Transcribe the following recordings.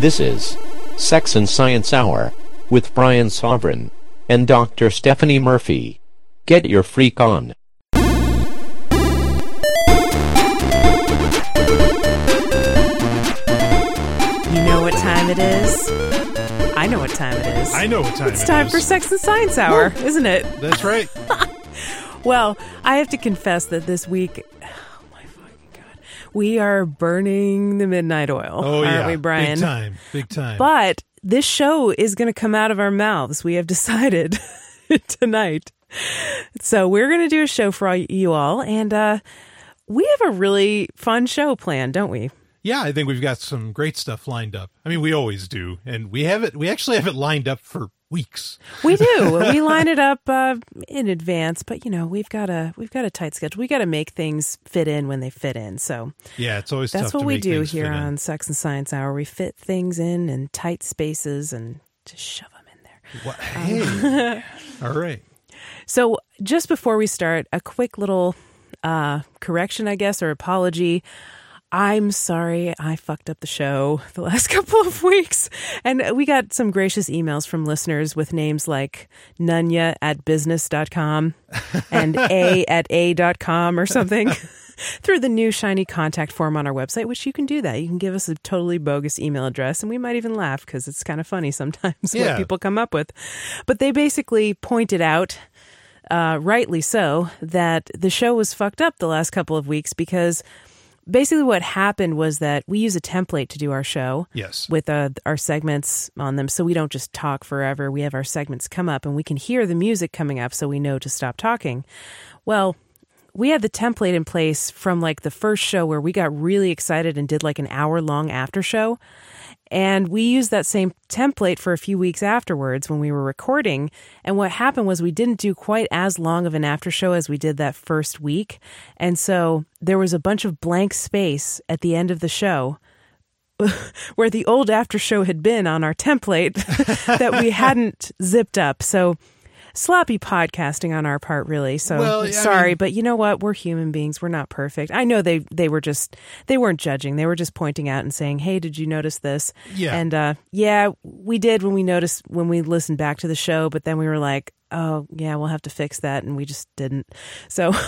This is Sex and Science Hour with Brian Sovryn and Dr. Stephanie Murphy. Get your freak on. You know what time it is? I know what time it is. I know what time It's it time is. for Sex and Science Hour, isn't it? That's right. Well, I have to confess that this week, we are burning the midnight oil, Oh aren't we, Brian? Big time, big time. But this show is going to come out of our mouths. We have decided tonight. So we're going to do a show for all you all, and uh, we have a really fun show planned, don't we? yeah, I think we've got some great stuff lined up. I mean, we always do, and we have it. We actually have it lined up for weeks. We do. we line it up uh, in advance, but you know we've got a we've got a tight schedule. We got to make things fit in when they fit in. So Yeah, it's always that's what we do here on Sex and Science Hour. We fit things in in tight spaces and just shove them in there. What? Hey, all right. So, just before we start, a quick little uh, correction, I guess, or apology. I'm sorry I fucked up the show the last couple of weeks. And we got some gracious emails from listeners with names like Nunya at business.com and A at A.com or something through the new shiny contact form on our website, which you can do that. You can give us a totally bogus email address and we might even laugh because it's kind of funny sometimes what people come up with. But they basically pointed out uh, rightly so, that the show was fucked up the last couple of weeks because basically what happened was that we use a template to do our show Yes. with uh, our segments on them so we don't just talk forever. We have our segments come up and we can hear the music coming up so we know to stop talking. Well, we had the template in place from like the first show where we got really excited and did like an hour long after show. And we used that same template for a few weeks afterwards when we were recording. And what happened was we didn't do quite as long of an after show as we did that first week. And so there was a bunch of blank space at the end of the show where the old after show had been on our template that we hadn't zipped up. So sloppy podcasting on our part really. So Well, sorry, mean- but you know what? We're human beings. We're not perfect. I know they they were just they weren't judging. They were just pointing out and saying, "Hey, did you notice this?" Yeah. And uh yeah, we did when we noticed when we listened back to the show, but then we were like, "Oh, yeah, we'll have to fix that." And we just didn't. So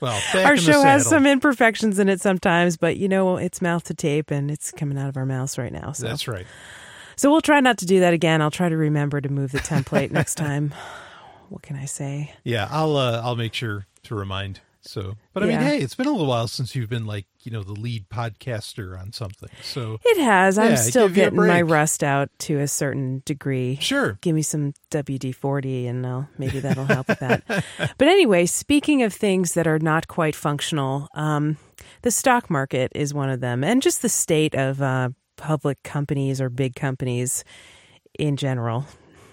Well, our show has some imperfections in it sometimes, but you know, it's mouth to tape and it's coming out of our mouths right now. So That's right. So we'll try not to do that again. I'll try to remember to move the template next time. What can I say? Yeah, I'll uh, I'll make sure to remind. So, but I Yeah. mean, hey, it's been a little while since you've been like you know the lead podcaster on something. So It has. I'm still give you a getting my rust out to a certain degree. sure. Give me some WD 40 and I'll, maybe that'll help with that. But anyway, speaking of things that are not quite functional, um, the stock market is one of them, and just the state of uh, public companies or big companies in general.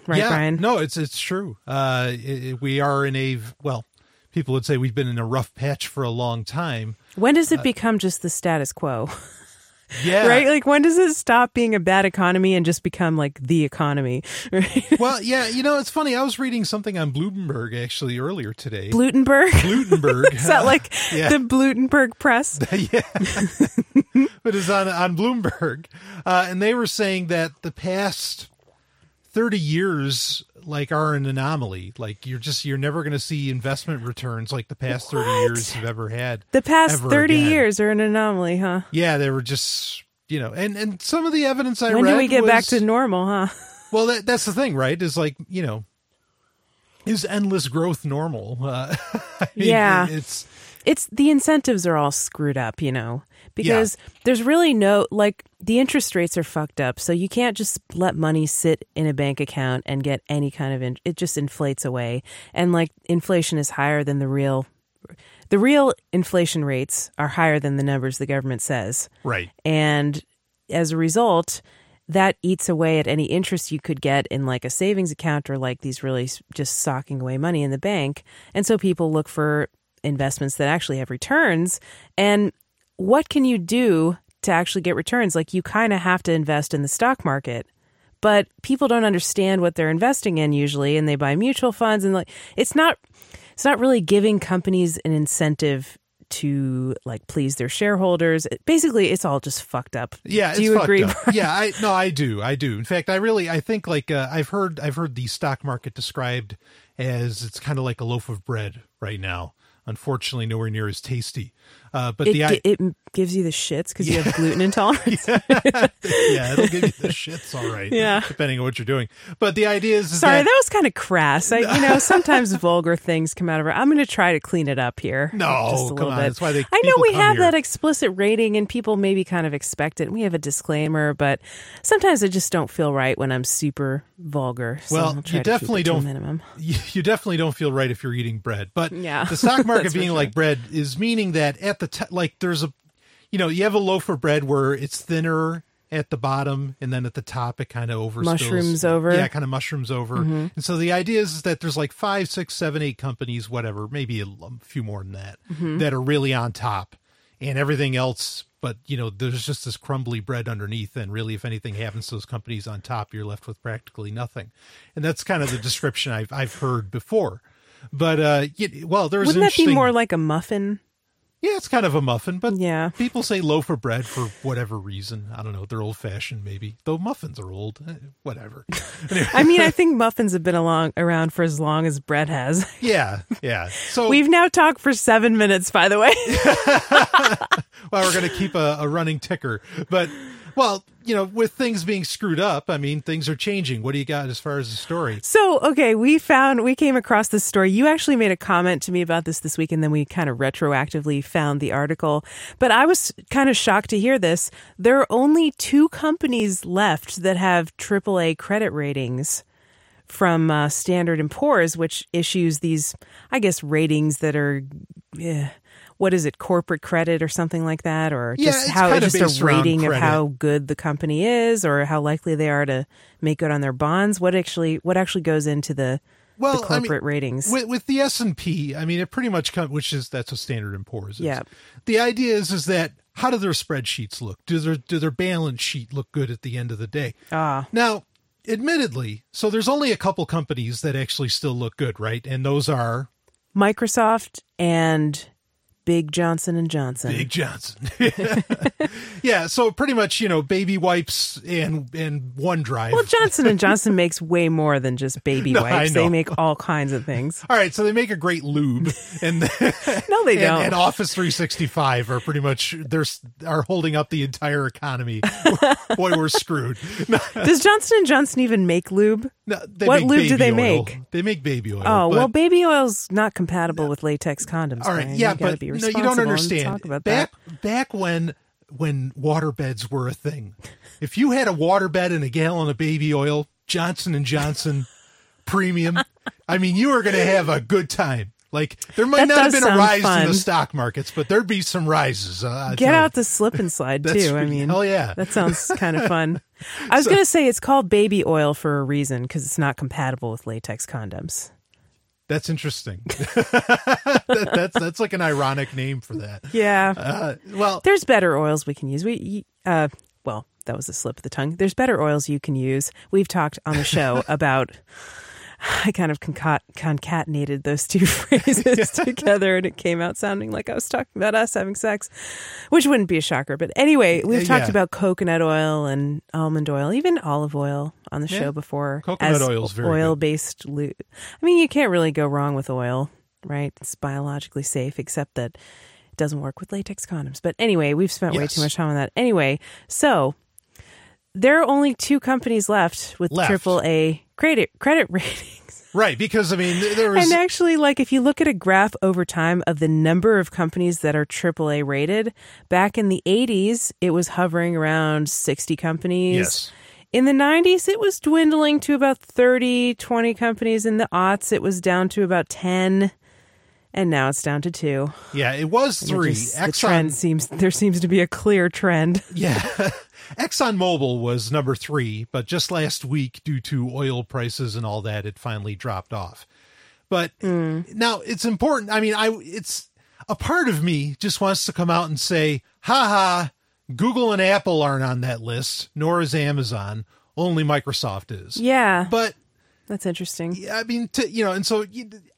Right, yeah, Brian? No, it's it's true. Uh, it, we are in a well, people would say we've been in a rough patch for a long time. When does it become just the status quo? Yeah, right? Like when does it stop being a bad economy and just become like the economy? Right? well, yeah, you know, it's funny. I was reading something on Bloomberg actually earlier today. Blutenberg? Blutenberg. Is that like Yeah. the Blutenberg press? yeah, but it's on on Bloomberg, uh, and they were saying that the past thirty years like are an anomaly. Like you're just you're never going to see investment returns like the past thirty What? years have ever had. The past 30 again. years are an anomaly, huh? Yeah, they were just you know, and and some of the evidence I read. when read do we get was, back to normal, huh? Well, that, that's the thing, right? Is like you know, is endless growth normal? Uh, I mean, Yeah. it's it's the incentives are all screwed up, you know, because there's really no like the interest rates are fucked up, so you can't just let money sit in a bank account and get any kind of in, it just inflates away, and like inflation is higher than the real. The real inflation rates are higher than the numbers the government says. right. And as a result, that eats away at any interest you could get in like a savings account or like these really just socking away money in the bank. And so people look for investments that actually have returns. And what can you do to actually get returns? Like you kind of have to invest in the stock market. But people don't understand what they're investing in usually and they buy mutual funds and like it's not it's not really giving companies an incentive to like please their shareholders. Basically, it's all just fucked up. Yeah, do it's you fucked agree? up. yeah, I no, I do, I do. In fact, I really, I think like uh, I've heard, I've heard the stock market described as it's kind of like a loaf of bread right now. Unfortunately, nowhere near as tasty. Uh, but It, the I, it gives you the shits because you have gluten intolerance. yeah, it'll give you the shits, all right. Yeah. depending on what you're doing. But the idea is, is Sorry, that, that was kind of crass. I, you know, sometimes vulgar things come out of it. I'm going to try to clean it up here. No, just a come little on. bit. That's why they- I know we have here. that explicit rating, and people maybe kind of expect it. We have a disclaimer, but sometimes I just don't feel right when I'm super vulgar. So Well, you definitely it to a don't- minimum. you, you definitely don't feel right if you're eating bread. But Yeah, the stock market being sure. like bread is meaning that at the t- like there's a, you know, you have a loaf of bread where it's thinner at the bottom and then at the top it kind of over Mushrooms over. Mm-hmm. Yeah, kind of mushrooms over. And so the idea is, is that there's like five, six, seven, eight companies, whatever, maybe a few more than that, Mm-hmm. that are really on top, and everything else. But you know, there's just this crumbly bread underneath, and really, if anything happens to those companies on top, you're left with practically nothing. And that's kind of the description I've I've heard before. But uh, well, there's Wouldn't that be more like a muffin? Yeah, it's kind of a muffin, but Yeah. people say loaf of bread for whatever reason. I don't know. They're old fashioned, maybe. Though muffins are old. Eh, whatever. I mean, I think muffins have been along around for as long as bread has. Yeah, yeah. So We've now talked for seven minutes, by the way. well, we're going to keep a, a running ticker, but well, you know, with things being screwed up, I mean, things are changing. What do you got as far as the story? So, okay, we found, we came across this story. You actually made a comment to me about this this week, and then we kind of retroactively found the article. But I was kind of shocked to hear this. There are only two companies left that have AAA credit ratings from uh, Standard and Poor's, which issues these, I guess, ratings that are. eh, what is it, corporate credit or something like that, or just it's how just a rating of how good the company is, or how likely they are to make good on their bonds? What actually what actually goes into the Well, the I mean, corporate ratings? With, with the S and P, I mean, it pretty much comes, which is that's what Standard and Poor's is. Yeah. The idea is is that how do their spreadsheets look? Do their do their balance sheet look good at the end of the day? Ah, Now, admittedly, so there's only a couple companies that actually still look good, right? And those are Microsoft and Big Johnson and Johnson. Big Johnson. yeah, so pretty much, you know, baby wipes and and OneDrive. well, Johnson and Johnson makes way more than just baby No, wipes. They make all kinds of things. All right, so they make a great lube, and No, they and, don't. and Office 365 are pretty much they're are holding up the entire economy. Boy, we're screwed. Does Johnson and Johnson even make lube? no, they What make lube do they oil. make? They make baby oil. Oh well, baby oil's not compatible with latex condoms. all right, Brian. yeah, but no, you don't understand. Back that. back when when water beds were a thing, if you had a water bed and a gallon of baby oil, Johnson and Johnson premium, I mean, you were going to have a good time. Like there might That not have been a rise in the stock markets, but there'd be some rises. Uh, Get out the slip and slide too. I mean, oh yeah. that sounds kind of fun. I was going to say it's called baby oil for a reason because it's not compatible with latex condoms. That's interesting. that, that's that's like an ironic name for that. Yeah, Uh, well, there's better oils we can use. We, uh, well, that was a slip of the tongue. There's better oils you can use. We've talked on the show about. I kind of concat- concatenated those two phrases together, and it came out sounding like I was talking about us having sex, which wouldn't be a shocker. But anyway, we've Uh, talked yeah. about coconut oil and almond oil, even olive oil on the Yeah. show before. Coconut as oil's very oil-based lube. I mean, you can't really go wrong with oil, right? It's biologically safe, except that it Doesn't work with latex condoms. But anyway, we've spent way too much time on that. Anyway, so there are only two companies left with Left. triple A credit credit ratings. Right, because I mean, there was And actually, like if you look at a graph over time of the number of companies that are AAA rated, back in the 80s, it was hovering around 60 companies. Yes. In the 90s, it was dwindling to about 30, 20 companies. In the aughts, it was down to about 10. And now it's down to two. yeah, it was it three. just- the trend seems there seems to be a clear trend. yeah, ExxonMobil was number three, but just last week, due to oil prices and all that, it finally dropped off. But hmm. now it's important. I mean, I it's a part of me just wants to come out and say, "Ha ha, Google and Apple aren't on that list, nor is Amazon. Only Microsoft is." Yeah, But that's interesting. Yeah, I mean, to, you know, and so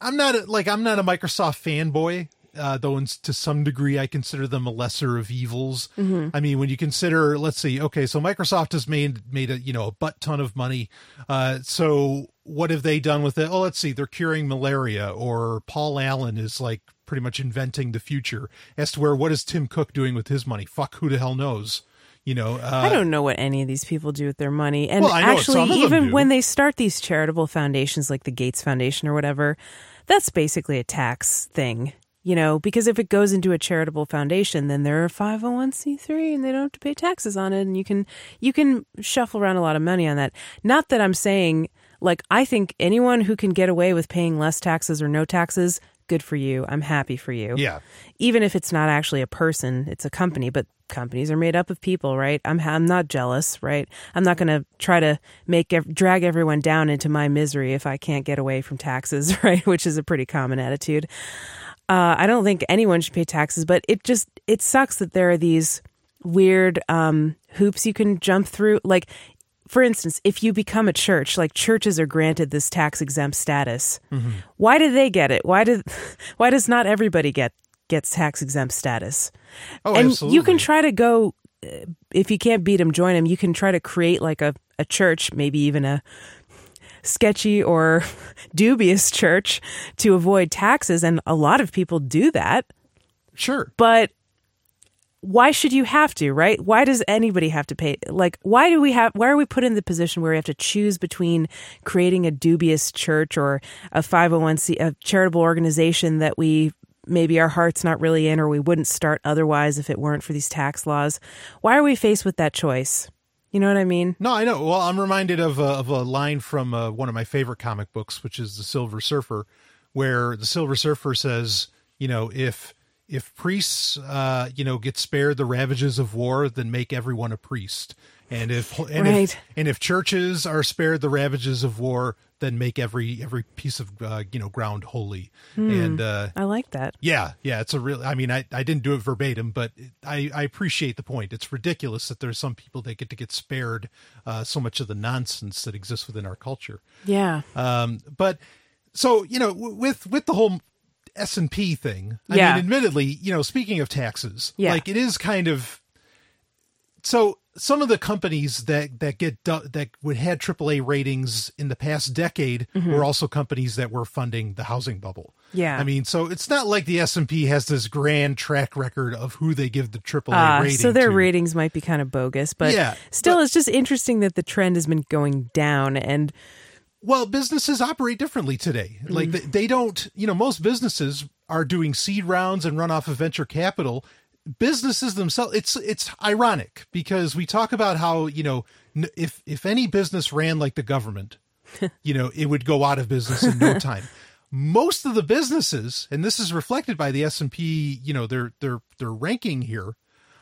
I'm not a, like I'm not a Microsoft fanboy, uh, though. In, to some degree, I consider them a lesser of evils. I mean, when you consider, let's see, okay, so Microsoft has made made a you know a butt ton of money. Uh, so what have they done with it? Oh, let's see, they're curing malaria, or Paul Allen is like pretty much inventing the future. As to where what is Tim Cook doing with his money? Fuck, who the hell knows? You know, uh, I don't know what any of these people do with their money. And Well, I know what actually, some of them even when they start these charitable foundations like the Gates Foundation or whatever, that's basically a tax thing. You know, because if it goes into a charitable foundation, then they're a 501c3 and they don't have to pay taxes on it and you can you can shuffle around a lot of money on that. Not that I'm saying like I think anyone who can get away with paying less taxes or no taxes, good for you. I'm happy for you Yeah, even if it's not actually a person, it's a company, but companies are made up of people, right? I'm I'm not jealous, right? I'm not going to try to make drag everyone down into my misery if I can't get away from taxes, right? Which is a pretty common attitude. Uh, I don't think anyone should pay taxes, but it just it sucks that there are these weird um, hoops you can jump through. Like, for instance, if you become a church, like churches are granted this tax exempt status. Why do they get it? Why did why does not everybody get gets tax exempt status? oh, and absolutely. you can try to go uh, if you can't beat them, join them. You can try to create like a a church, maybe even a sketchy or dubious church to avoid taxes and a lot of people do that. Sure. but why should you have to right? Why does anybody have to pay? Like why do we have why are we put in the position where we have to choose between creating a dubious church or a 501c a charitable organization that we maybe our heart's not really in or we wouldn't start otherwise if it weren't for these tax laws? Why are we faced with that choice you know what i mean No, I know. Well, I'm reminded of a, of a line from uh, one of my favorite comic books, which is The Silver Surfer, where the Silver Surfer says, you know, if if priests, uh, you know, get spared the ravages of war, then make everyone a priest. And if and Right. if and if churches are spared the ravages of war, then make every every piece of uh, you know ground holy. And uh, i like that yeah, yeah, it's a real. I mean, I, I didn't do it verbatim, but I, I appreciate the point. It's ridiculous that there's some people that get to get spared uh, so much of the nonsense that exists within our culture. yeah Um, but so you know, w- with with the whole S and P thing, I Yeah. mean, admittedly, you know, speaking of taxes, Yeah. like it is kind of. So some of the companies that that get that would had AAA ratings in the past decade Mm-hmm. were also companies that were funding the housing bubble. Yeah. I mean, so it's not like the S and P has this grand track record of who they give the AAA Ah, rating. so their to. ratings might be kind of bogus, but Yeah, still, but- it's just interesting that the trend has been going down. And Well, businesses operate differently today. Like they, they don't, you know, most businesses are doing seed rounds and run off of venture capital. Businesses themselves, it's it's ironic because we talk about how you know if if any business ran like the government, you know, it would go out of business in no time. Most of the businesses, and this is reflected by the S and P, you know, their their their ranking here,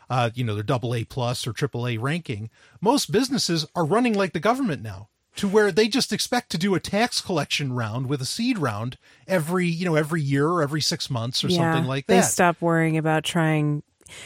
uh, you know, their double A plus or triple A ranking. Most businesses are running like the government now, to where they just expect to do a tax collection round with a seed round every, you know, every year or every six months or something like that. they stop worrying about trying.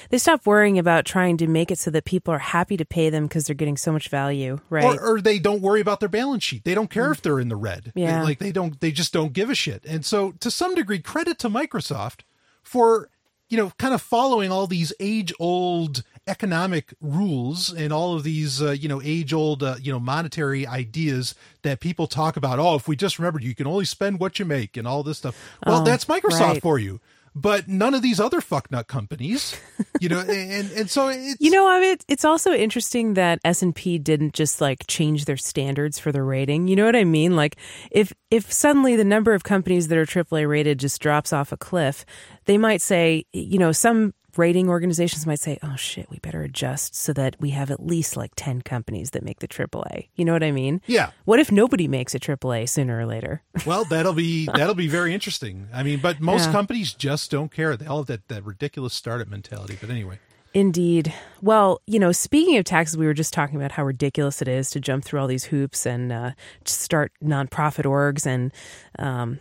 They stop worrying about trying to make it so that people are happy to pay them because they're getting so much value, right? Mm. Or, or they don't worry about their balance sheet. They don't care if they're in the red. They- Yeah. like they don't. They just don't give a shit. And so, to some degree, credit to Microsoft for you know kind of following all these age old economic rules and all of these uh, you know age old uh, you know monetary ideas that people talk about. Oh, if we just remembered, you can only spend what you make and all this stuff. Well, Oh, that's Microsoft right. for you. But none of these other fucknut companies, you know, and and so it's You know, I mean, it's also interesting that S and P didn't just like change their standards for the rating. You know what I mean? Like, if if suddenly the number of companies that are AAA rated just drops off a cliff, they might say, you know, some rating organizations might say, "Oh shit, we better adjust so that we have at least like ten companies that make the AAA." You know what I mean? Yeah. What if nobody makes a AAA sooner or later? well, that'll be that'll be very interesting. I mean, but most Yeah. companies just don't care. They all have that that ridiculous startup mentality. But anyway, Indeed. Well, you know, speaking of taxes, we were just talking about how ridiculous it is to jump through all these hoops and uh, start nonprofit orgs and um,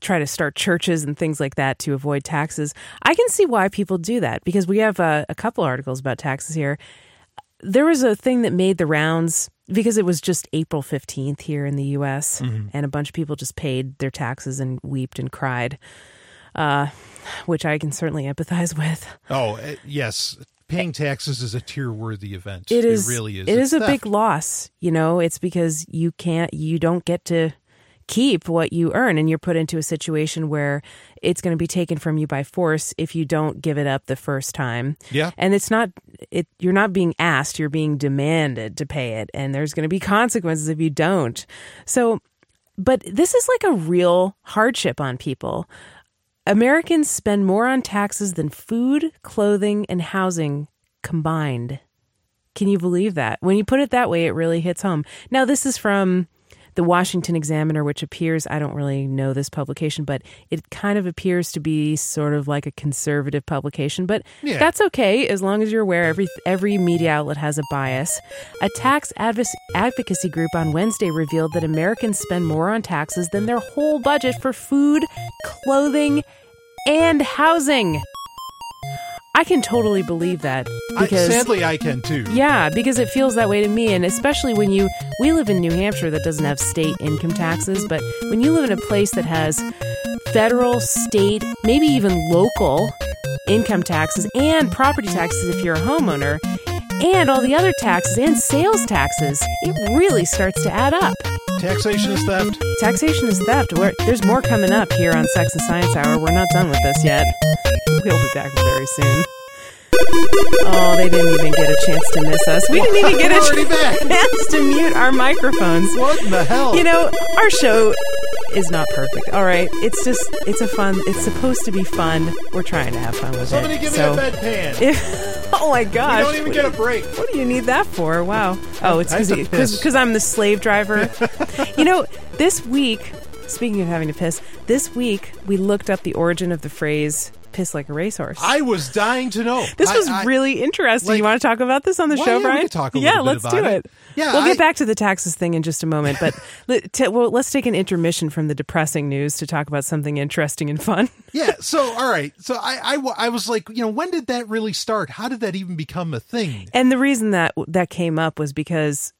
try to start churches and things like that to avoid taxes. I can see why people do that because we have uh, a couple articles about taxes here. There was a thing that made the rounds because it was just April 15th here in the US, and a bunch of people just paid their taxes and weeped and cried, uh, which I can certainly empathize with. oh uh, yes, paying taxes is a tear worthy event. It is really is. It It's is a theft. big loss. You know, it's because you can't, you don't get to keep what you earn, and you're put into a situation where it's going to be taken from you by force if you don't give it up the first time. Yeah. and it's not it. You're not being asked; you're being demanded to pay it, and there's going to be consequences if you don't. So, but this is like a real hardship on people. Americans spend more on taxes than food, clothing, and housing combined. Can you believe that? When you put it that way, it really hits home. Now, this is from the Washington Examiner, which appears, I don't really know this publication, but it kind of appears to be sort of like a conservative publication. But Yeah. that's okay as long as you're aware every, every media outlet has a bias. A tax advis- advocacy group on Wednesday revealed that Americans spend more on taxes than their whole budget for food, clothing, and housing. I can totally believe that I, because sadly, I can too. yeah, because it feels that way to me. And especially when you, we live in New Hampshire that doesn't have state income taxes, but when you live in a place that has federal, state, maybe even local income taxes and property taxes if you're a homeowner, and all the other taxes and sales taxes, it really starts to add up. Taxation is theft. Taxation is theft. We're, there's more coming up here on Sex and Science Hour. We're not done with this yet. We'll be back very soon. Oh, they didn't even get a chance to miss us. We didn't even get a chance to mute our microphones. What in the hell? You know, our show is not perfect. All right, it's just it's a fun. It's supposed to be fun. We're trying to have fun with Somebody it. Somebody give me so, a bedpan. If, oh my I gosh! don't even get a break. What do you need that for? Wow. Oh, it's I have to because because I'm the slave driver. you know, this week, speaking of having to piss, this week we looked up the origin of the phrase "piss like a racehorse." I was dying to know. this I- was I- really interesting. like- you want to talk about this on the Well, show, yeah, Brian? talk a yeah, let's do it. it. Yeah, we'll get back to the taxes thing in just a moment, but let, t- well, let's take an intermission from the depressing news to talk about something interesting and fun. yeah. So, all right. So, I, I, I was like, you know, when did that really start? How did that even become a thing? And the reason that that came up was because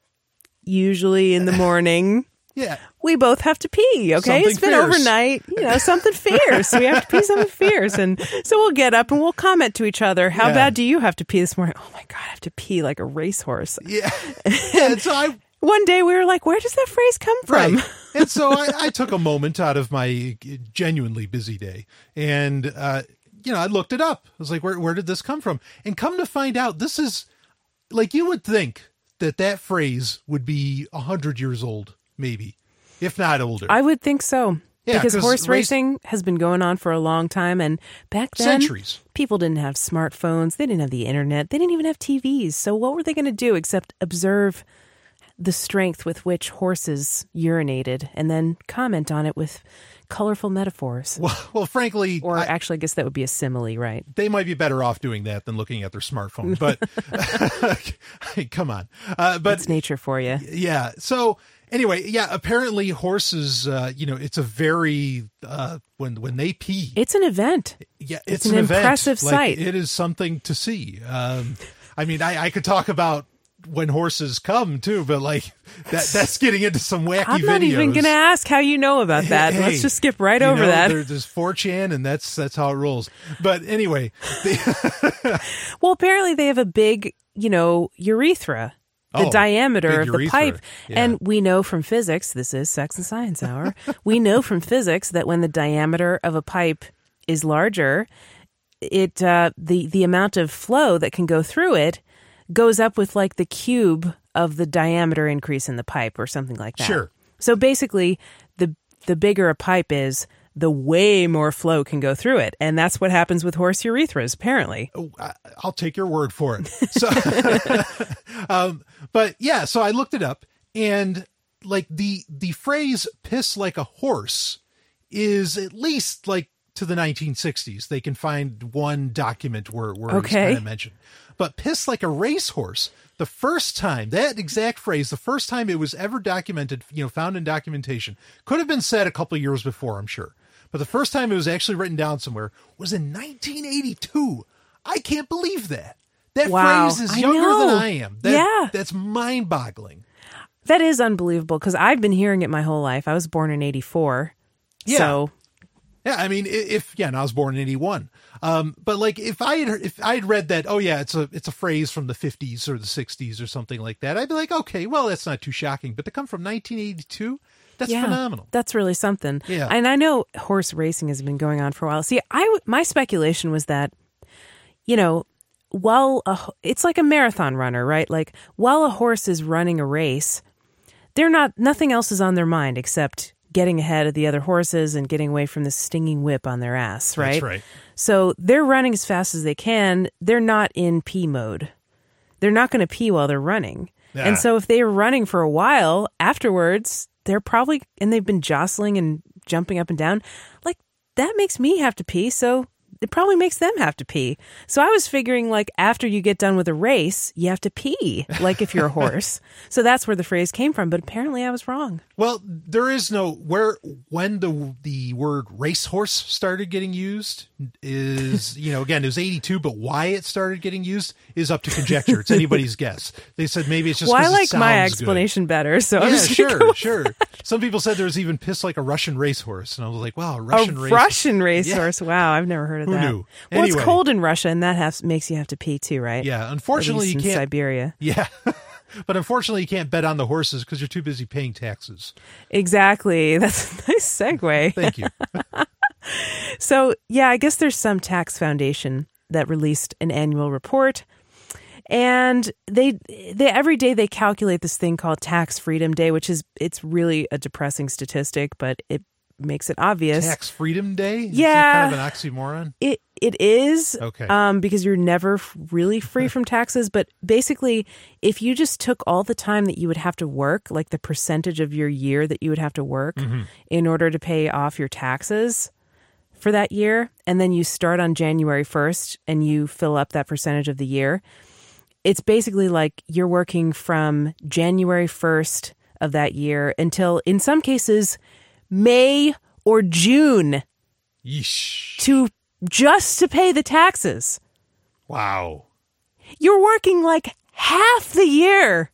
usually in the morning Yeah. We both have to pee. Okay, Something it's been fierce. overnight. You know, something fierce. we have to pee something fierce, and so we'll get up and we'll comment to each other. How Yeah. bad do you have to pee this morning? Oh my god, I have to pee like a racehorse. Yeah. And so I, One day we were like, where does that phrase come from? Right. and so I, I took a moment out of my genuinely busy day and, uh, you know, I looked it up. I was like, where, where did this come from? And come to find out, this is like you would think that that phrase would be a hundred years old, maybe, if not older. I would think so. Yeah, because 'cause horse race- racing has been going on for a long time, and back then, Centuries. people didn't have smartphones, they didn't have the internet, they didn't even have TVs. So, what were they going to do except observe the strength with which horses urinated and then comment on it with colorful metaphors? well, well, frankly, Or I- actually, I guess that would be a simile, right? they might be better off doing that than looking at their smartphone. But come on. Uh, but It's nature for you. yeah. So anyway, yeah. Apparently, horses. Uh, you know, it's a very uh, when when they pee. It's an event. yeah, it's it's, an event. impressive Like, sight. It is something to see. Um, I mean, I, I could talk about when horses come too, but like that that's getting into some wacky I'm videos. even going to ask how you know about that. Hey, Let's just skip right over know, that. There, there's 4chan, and that's that's how it rolls. But anyway, the, Well, apparently they have a big, you know, urethra, the Oh, diameter of the pipe. Yeah. And we know from physics, this is Sex and Science Hour, we know from physics that when the diameter of a pipe is larger, it uh, the the amount of flow that can go through it goes up with like the cube of the diameter increase in the pipe or something like that. Sure. So basically, the the bigger a pipe is, the way more flow can go through it, and that's what happens with horse urethras. Apparently, Oh, I'll take your word for it. So, um, but yeah, so I looked it up, and like the the phrase "piss like a horse" is at least like to the 1960s. They can find one document where where it's Okay. kind of mentioned, but "piss like a racehorse." The first time that exact phrase, the first time it was ever documented, you know, found in documentation, could have been said a couple of years before, I'm sure. But the first time it was actually written down somewhere was in 1982. I can't believe that. That Wow. phrase is younger know. than I am. That, Yeah. That's mind boggling. that is unbelievable because I've been hearing it my whole life. I was born in '84, Yeah. so Yeah, I mean, if yeah, and I was born in '81. Um, but like, if I had if I had read that, oh yeah, it's a it's a phrase from the '50s or the '60s or something like that, I'd be like, okay, well, that's not too shocking. But to come from 1982, that's yeah, phenomenal. That's really something. Yeah. and I know horse racing has been going on for a while. See, I my speculation was that, you know, while a, it's like a marathon runner, right? Like while a horse is running a race, they're not nothing else is on their mind except getting ahead of the other horses and getting away from the stinging whip on their ass, right? That's right. So they're running as fast as they can. They're not in pee mode. They're not going to pee while they're running. Yeah. And so if they're running for a while afterwards, they're probably, and they've been jostling and jumping up and down, like that makes me have to pee. So it probably makes them have to pee. So I was figuring like after you get done with a race, you have to pee, like if you're a horse. so that's where the phrase came from. But apparently I was wrong. Well, there is no where when the the word racehorse started getting used is you know again it was 82 but why it started getting used is up to conjecture it's anybody's guess they said maybe it's just Well, I like my sounds good. explanation better. So I'm yeah sure sure some people said there was even piss like a russian racehorse and i was like wow a A russian race Russian racehorse. Wow, I've never heard of Who that. knew? Well, Anyway. it's cold in Russia, and that has, makes you have to pee too, right? yeah At unfortunately you in can't Siberia. yeah but unfortunately you can't bet on the horses because you're too busy paying taxes Exactly. That's a nice segue. thank you So, yeah, I guess there's some tax foundation that released an annual report. And they, they every day they calculate this thing called tax freedom day, which is it's really a depressing statistic, but it makes it obvious. tax freedom day Yeah. kind of an oxymoron It it is Okay. um, because you're never really free from taxes. But basically, if you just took all the time that you would have to work, like the percentage of your year that you would have to work in order to pay off your taxes for that year, and then you start on January first and you fill up that percentage of the year, it's basically like you're working from January first of that year until, in some cases, May or June Yeesh. to just to pay the taxes. wow You're working like half the year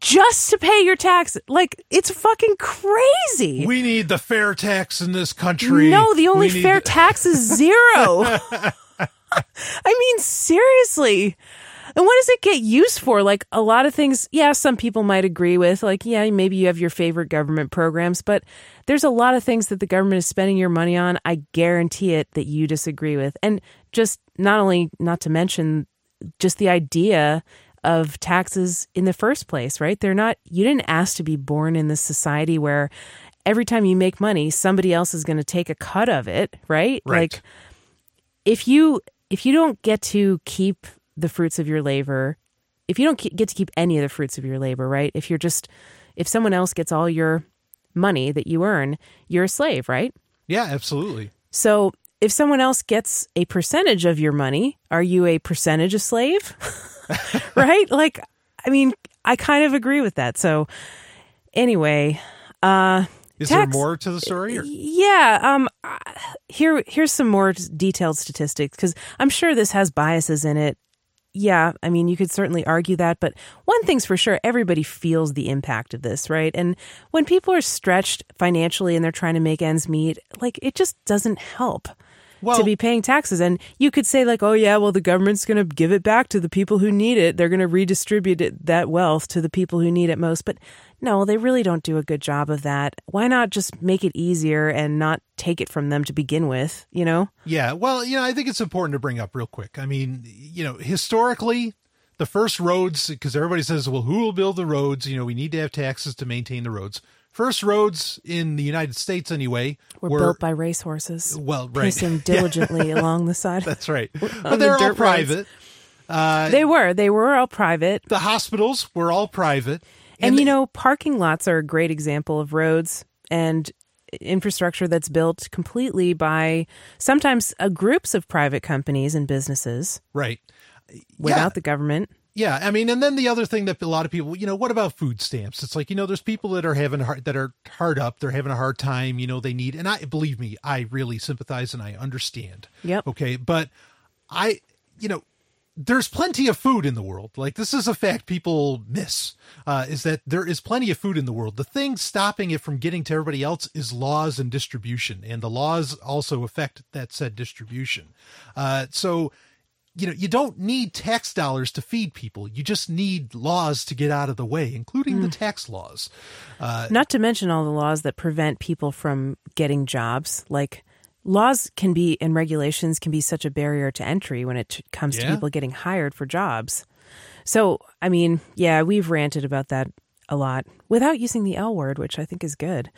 just to pay your taxes. Like it's fucking crazy. We need the fair tax in this country. no, the only fair the- tax is zero. I mean, seriously. And what does it get used for? Like a lot of things, yeah, some people might agree with. Like, yeah, maybe you have your favorite government programs, but there's a lot of things that the government is spending your money on. I guarantee it that you disagree with. And just not only, not to mention, just the idea of taxes in the first place, right? They're not, you didn't ask to be born in this society where every time you make money, somebody else is going to take a cut of it, right? Right. Like, if you if you don't get to keep the fruits of your labor if you don't get to keep any of the fruits of your labor right if you're just if someone else gets all your money that you earn you're a slave right Yeah, absolutely. so if someone else gets a percentage of your money are you a percentage of slave right like i mean i kind of agree with that so anyway uh Is Tax- there more to the story? Or? yeah. Um. Here, here's some more detailed statistics because I'm sure this has biases in it. Yeah, I mean, you could certainly argue that, but one thing's for sure: everybody feels the impact of this, right? And when people are stretched financially and they're trying to make ends meet, like it just doesn't help. Well- to be paying taxes. And you could say, like, oh, yeah, well, the government's going to give it back to the people who need it. They're going to redistribute it, that wealth to the people who need it most. But no, they really don't do a good job of that. Why not just make it easier and not take it from them to begin with, you know? Yeah, well, you know, I think it's important to bring up real quick. I mean, you know, historically, the first roads, because everybody says, well, who will build the roads? You know, we need to have taxes to maintain the roads. First roads in the United States, anyway, Were, built by racehorses. well, right. Pacing diligently along the side. That's right. But they're the all private. Uh, they were. They were all private. The hospitals were all private. And, you know, parking lots are a great example of roads and infrastructure that's built completely by sometimes uh, groups of private companies and businesses right. without yeah. the government. Yeah, I mean, and then the other thing that a lot of people, you know, what about food stamps? It's like, you know, there's people that are having hard, that are hard up, they're having a hard time, you know, they need, and I believe me, I really sympathize and I understand. Yeah. Okay, but I, you know, there's plenty of food in the world. Like this is a fact people miss, uh, is that there is plenty of food in the world. The thing stopping it from getting to everybody else is laws and distribution, and the laws also affect that said distribution. Uh, so, you know, you don't need tax dollars to feed people. You just need laws to get out of the way, including the tax laws. Not to mention all the laws that prevent people from getting jobs. Like laws can be and regulations can be such a barrier to entry when it comes to people getting hired for jobs. So, I mean, yeah, we've ranted about that a lot without using the L word, which I think is good.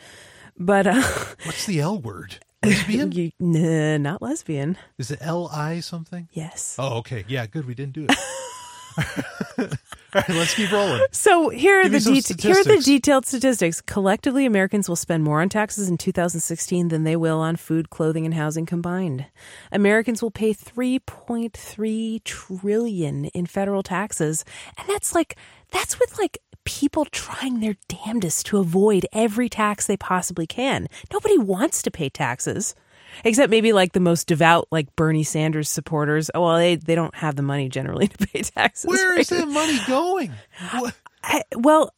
But uh, What's the L word? Lesbian? you, nah, not lesbian. Is it L I something? Yes. Oh, okay. Yeah, good. We didn't do it. All right, let's keep rolling. So here are Give the det- here are the detailed statistics. Collectively, Americans will spend more on taxes in 2016 than they will on food, clothing, and housing combined. Americans will pay 3.3 trillion in federal taxes, and that's like that's with like people trying their damnedest to avoid every tax they possibly can. Nobody wants to pay taxes. Except maybe like the most devout, like Bernie Sanders supporters. Oh, well, they, they don't have the money generally to pay taxes. Where is right? that money going? I, well,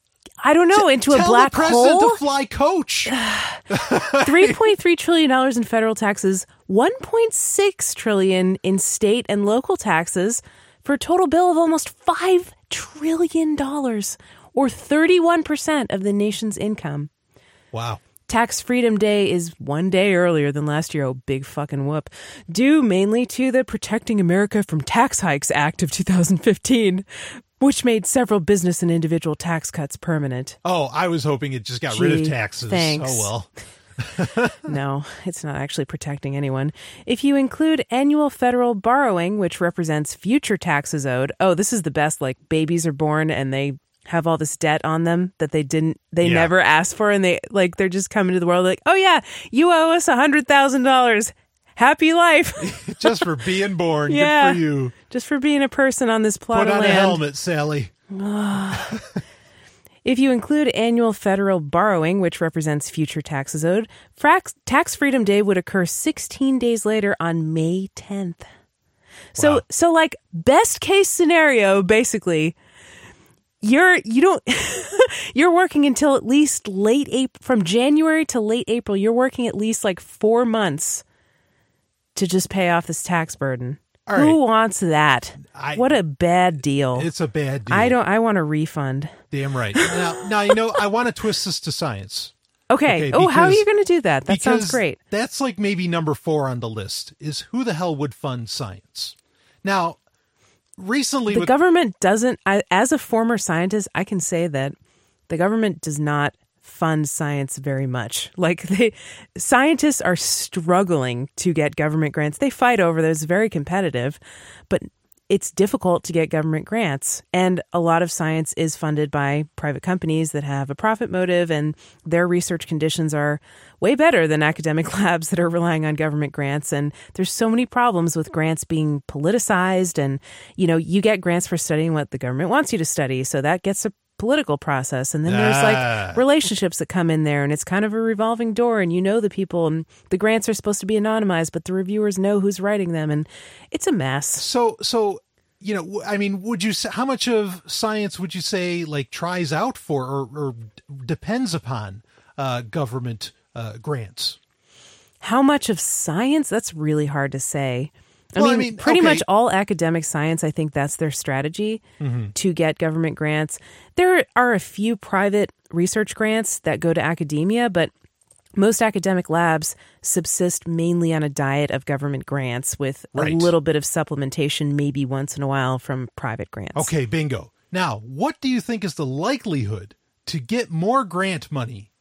I don't know. Into a Tell black the president hole. to fly coach. Three point three trillion dollars in federal taxes. One point six trillion in state and local taxes, for a total bill of almost five trillion dollars, or thirty one percent of the nation's income. Wow. Tax Freedom Day is one day earlier than last year. Oh, big fucking whoop. Due mainly to the Protecting America from Tax Hikes Act of 2015, which made several business and individual tax cuts permanent. Oh, I was hoping it just got rid of taxes. thanks. Oh well. No, it's not actually protecting anyone. If you include annual federal borrowing, which represents future taxes owed, oh, this is the best. Like babies are born and they have all this debt on them that they didn't, they Yeah. never asked for, and they like they're just coming to the world like, oh yeah, you owe us a hundred thousand dollars. Happy life, just for being born. Yeah. Good for you. just for being a person on this plot Put of on a helmet, Sally. If you include annual federal borrowing, which represents future taxes owed, frax- Tax Freedom Day would occur 16 days later on May 10th. So, Wow. so like best case scenario, basically, you're you don't you're working until at least late April from January to late April. You're working at least like four months to just pay off this tax burden. All Who wants that? I- what a bad deal. It's a bad deal. I don't. I want a refund. Damn right. Now, now you know I want to twist this to science. Okay. Okay, oh, how are you going to do that? That sounds great. That's like maybe number four on the list. Is who the hell would fund science? Now, recently The with government doesn't. I, as a former scientist, I can say that the government does not fund science very much. Like they, scientists are struggling to get government grants. They fight over those. Very competitive, but it's difficult to get government grants. And a lot of science is funded by private companies that have a profit motive, and their research conditions are way better than academic labs that are relying on government grants. And there's so many problems with grants being politicized. And, you know, you get grants for studying what the government wants you to study. So that gets a political process. And then there's Ah. like relationships that come in there, and it's kind of a revolving door. And you know the people, and the grants are supposed to be anonymized, but the reviewers know who's writing them. And it's a mess. so so you know i mean would you say how much of science would you say like tries out for or, or depends upon uh, government uh, grants? How much of science? That's really hard to say. I Well, I mean, mean, pretty okay. much all academic science, I think that's their strategy Mm-hmm. to get government grants. There are a few private research grants that go to academia, but most academic labs subsist mainly on a diet of government grants with Right. a little bit of supplementation, maybe once in a while, from private grants. Okay, bingo. Now, what do you think is the likelihood to get more grant money?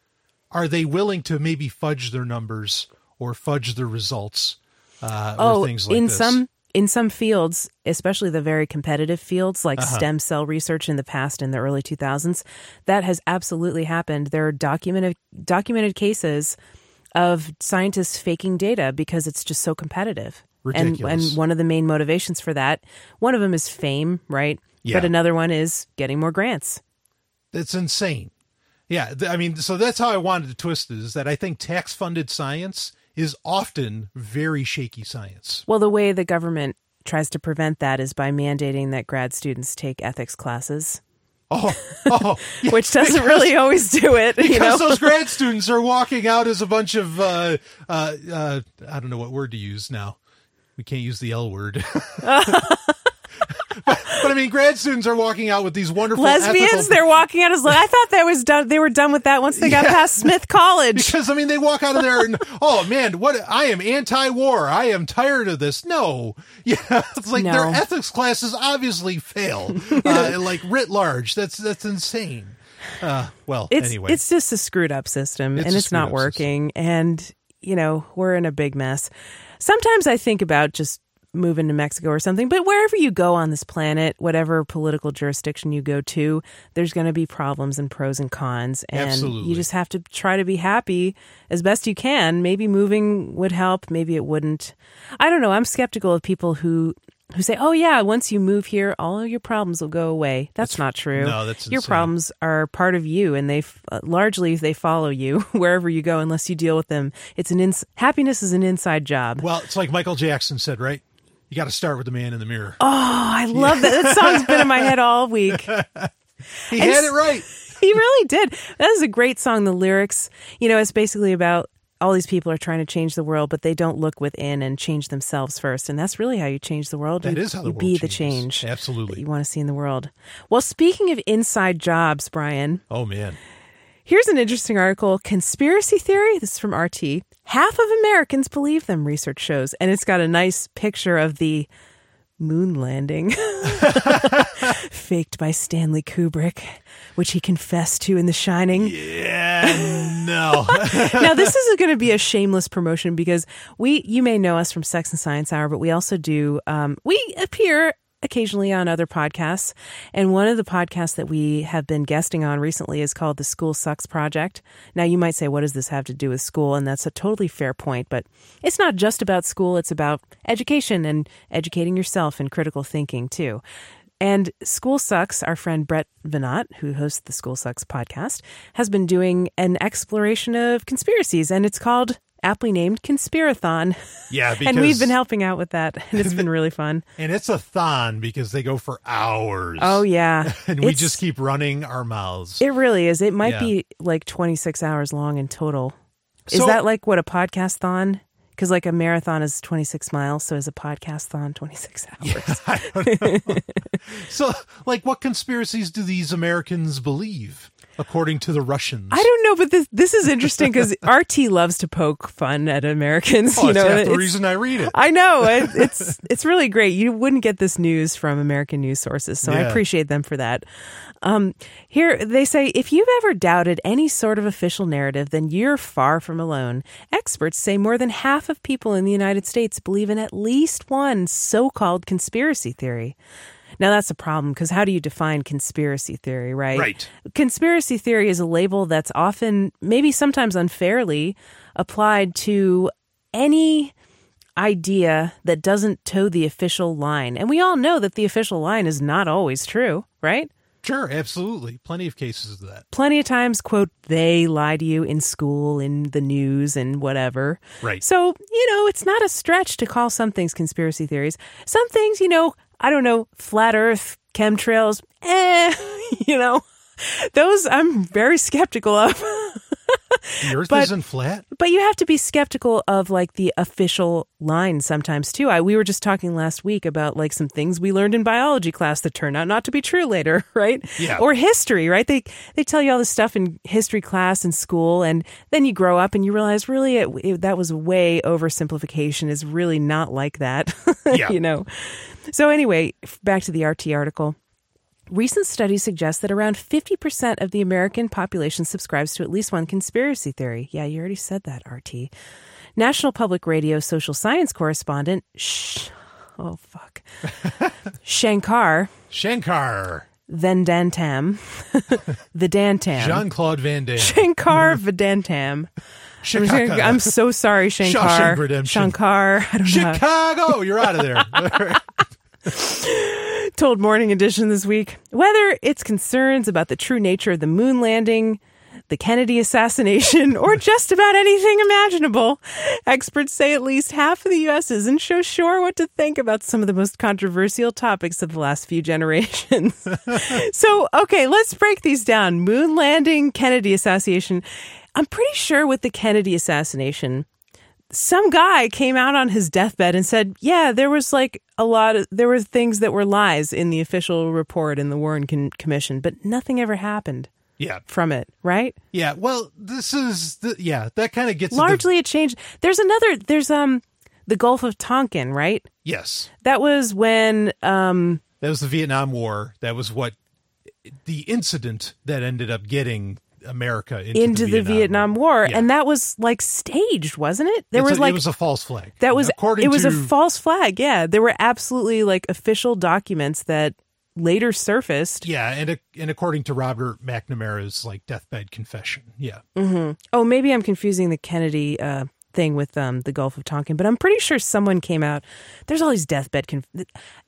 Are they willing to maybe fudge their numbers or fudge their results uh, oh, or things like in this? some in some fields, especially the very competitive fields like Uh-huh. stem cell research in the past in the early 2000s, that has absolutely happened. There are documented documented cases of scientists faking data because it's just so competitive. And, Ridiculous. and one of the main motivations for that, one of them is fame, right? Yeah. But another one is getting more grants. That's insane. Yeah, I mean, so that's how I wanted to twist it is that I think tax funded science is often very shaky science. Well, the way the government tries to prevent that is by mandating that grad students take ethics classes, Oh, oh, yeah, which doesn't really always do it. You know? because those grad students are walking out as a bunch of uh, uh, uh, I don't know what word to use now. We can't use the L word. but, but I mean, grad students are walking out with these wonderful lesbians ethical- they're walking out as like i thought that was done they were done with that once they got Yeah. past smith college because I mean they walk out of there and oh man, what I am anti-war. I am tired of this. No, yeah, it's like No. their ethics classes obviously fail, uh, like writ large. That's that's insane. Uh, well, it's anyway, it's just a screwed up system It's and it's not working and you know we're in a big mess sometimes i think about just moving into mexico or something but wherever you go on this planet whatever political jurisdiction you go to there's going to be problems and pros and cons and Absolutely. you just have to try to be happy as best you can maybe moving would help maybe it wouldn't i don't know i'm skeptical of people who who say oh yeah once you move here all of your problems will go away that's, not true no, that's your insane. problems are part of you and they uh, largely they follow you wherever you go unless you deal with them it's an ins- happiness is an inside job well, it's like Michael Jackson said, right? You got to start with the man in the mirror. Oh, I love that that song's been in my head all week he and had it right. he really did that is a great song the lyrics you know it's basically about all these people are trying to change the world but they don't look within and change themselves first and that's really how you change the world That you, is how the you world be the changes. change that Absolutely. you want to see in the world well speaking of inside jobs brian Oh man. Here's an interesting article Conspiracy Theory. This is from RT. Half of Americans believe them, research shows. And it's got a nice picture of the moon landing faked by Stanley Kubrick, which he confessed to in The Shining. Yeah, no. now this is going to be a shameless promotion because we you may know us from Sex and Science Hour, but we also do um, we appear occasionally on other podcasts, and one of the podcasts that we have been guesting on recently is called the School Sucks Project. Now you might say, what does this have to do with school? And that's a totally fair point, but it's not just about school; it's about education and educating yourself and critical thinking too. And School Sucks, our friend Brett Venat, who hosts the School Sucks podcast, has been doing an exploration of conspiracies, and it's called aptly named Conspirathon. Yeah, because and we've been helping out with that, and it's been really fun. and it's a thon because they go for hours. Oh yeah, and we It's- just keep running our mouths. it really is. It might Yeah. be like twenty six hours long in total. Is So- that like what a podcast thon? Because like a marathon is twenty six miles, so is a podcast thon twenty six hours? so, like, what conspiracies do these Americans believe, according to the Russians? I don't know, but this this is interesting because RT loves to poke fun at Americans. Oh, you know, the reason I read it. I know it, it's it's really great. You wouldn't get this news from American news sources, so I appreciate them for that. Um, here they say if you've ever doubted any sort of official narrative, then you're far from alone. Experts say more than half of people in the United States believe in at least one so-called conspiracy theory. Now that's a problem because how do you define conspiracy theory, right? Right. Conspiracy theory is a label that's often, maybe sometimes unfairly, applied to any idea that doesn't toe the official line. And we all know that the official line is not always true, right? Sure, absolutely. Plenty of cases of that. Plenty of times, quote, they lie to you in school, in the news, and whatever. Right. So, you know, it's not a stretch to call some things conspiracy theories. Some things, you know, I don't know, flat earth, chemtrails, eh, you know, those I'm very skeptical of. The Earth But- isn't flat. But you have to be skeptical of like the official line sometimes too. I we were just talking last week about like some things we learned in biology class that turned out not to be true later, right? Yeah. Or history, right? They they tell you all this stuff in history class in school, and then you grow up and you realize really it, it, that was way oversimplification. Is really not like that. Yeah. you know. So anyway, back to the RT article. Recent studies suggest that around 50% of the American population subscribes to at least one conspiracy theory. Yeah, you already said that, RT. National Public Radio social science correspondent, shh, oh fuck, Shankar Shankar, Vendantam, Vedantam, Jean Claude Van Damme, Shankar mm-hmm. Vedantam. I'm, Chicago. I'm so sorry, Shankar. Shankar, I don't know. Chicago. You're out of there. told Morning Edition this week. Whether it's concerns about the true nature of the moon landing, the Kennedy assassination, or just about anything imaginable, experts say at least half of the U.S. isn't so sure what to think about some of the most controversial topics of the last few generations. so, okay, let's break these down. Moon landing, Kennedy assassination. I'm pretty sure with the Kennedy assassination, some guy came out on his deathbed and said, "Yeah, there was like a lot of there were things that were lies in the official report in the Warren Con- Commission, but nothing ever happened yeah. from it, right? Yeah. Well, this is the, yeah, that kind of gets at the- Largely it changed. There's another there's um the Gulf of Tonkin, right? yes. That was when um That was the Vietnam War. That was what the incident that ended up getting America into, into the Vietnam, War, Yeah. and that was like staged, wasn't it? There It's was a- like it was a false flag. that was according it was to a false flag. Yeah, there were absolutely like official documents that later surfaced. yeah, and and according to Robert McNamara's like deathbed confession. Yeah. Oh, maybe I'm confusing the Kennedy uh, thing with um, the Gulf of Tonkin, but I'm pretty sure someone came out. There's all these deathbed. Con-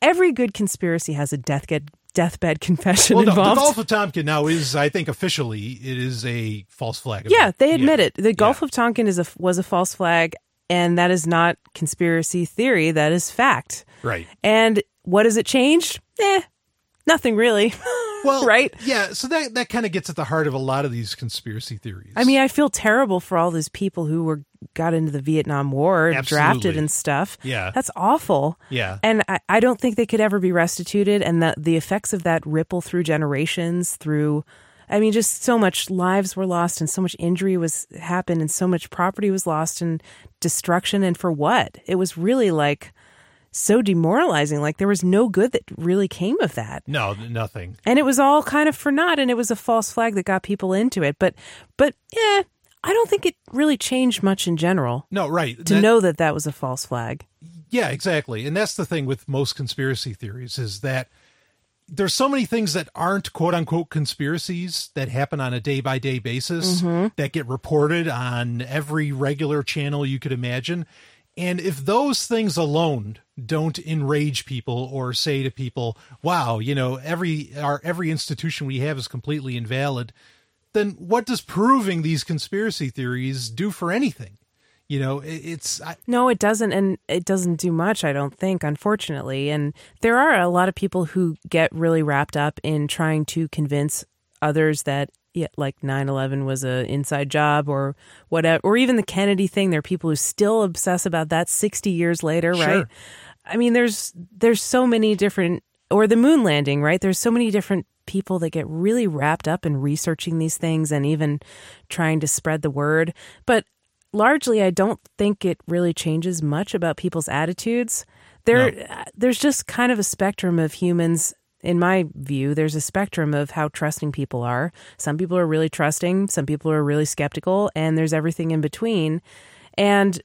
Every good conspiracy has a deathbed deathbed confession Well, no, the. Gulf of Tonkin now is, I think, officially it is a false flag. yeah, they Yeah. admit it. The Gulf Yeah. of Tonkin is a was a false flag, and that is not conspiracy theory. That is fact. Right. And what has it changed? Eh, nothing really. Well, Right? Yeah. So that that kind of gets at the heart of a lot of these conspiracy theories. I mean, I feel terrible for all those people who were got into the Vietnam War, and drafted and stuff. Yeah. that's awful. Yeah. and I, I don't think they could ever be restituted, and that the effects of that ripple through generations. Through, I mean, just so much lives were lost, and so much injury was happened, and so much property was lost, and destruction, and for what? It was really like so demoralizing. Like there was no good that really came of that no, nothing. and it was all kind of for naught and it was a false flag that got people into it but but yeah i don't think it really changed much in general No, right. to That- know that that was a false flag Yeah, exactly. And that's the thing with most conspiracy theories is that there's so many things that aren't quote unquote conspiracies that happen on a day by day basis mm-hmm. that get reported on every regular channel you could imagine. And if those things alone don't enrage people or say to people, wow, you know, every our every institution we have is completely invalid, then what does proving these conspiracy theories do for anything? You know, it, it's I, no it doesn't and it doesn't do much i don't think unfortunately and there are a lot of people who get really wrapped up in trying to convince others that yeah, like 9-11 was a inside job or whatever or even the kennedy thing there are people who still obsess about that 60 years later Sure. right I mean, there's there's so many different, or the moon landing, right? There's so many different people that get really wrapped up in researching these things and even trying to spread the word. But largely, I don't think it really changes much about people's attitudes. There, uh, there's just kind of a spectrum of humans. In my view, there's a spectrum of how trusting people are. Some people are really trusting, some people are really skeptical, and there's everything in between. And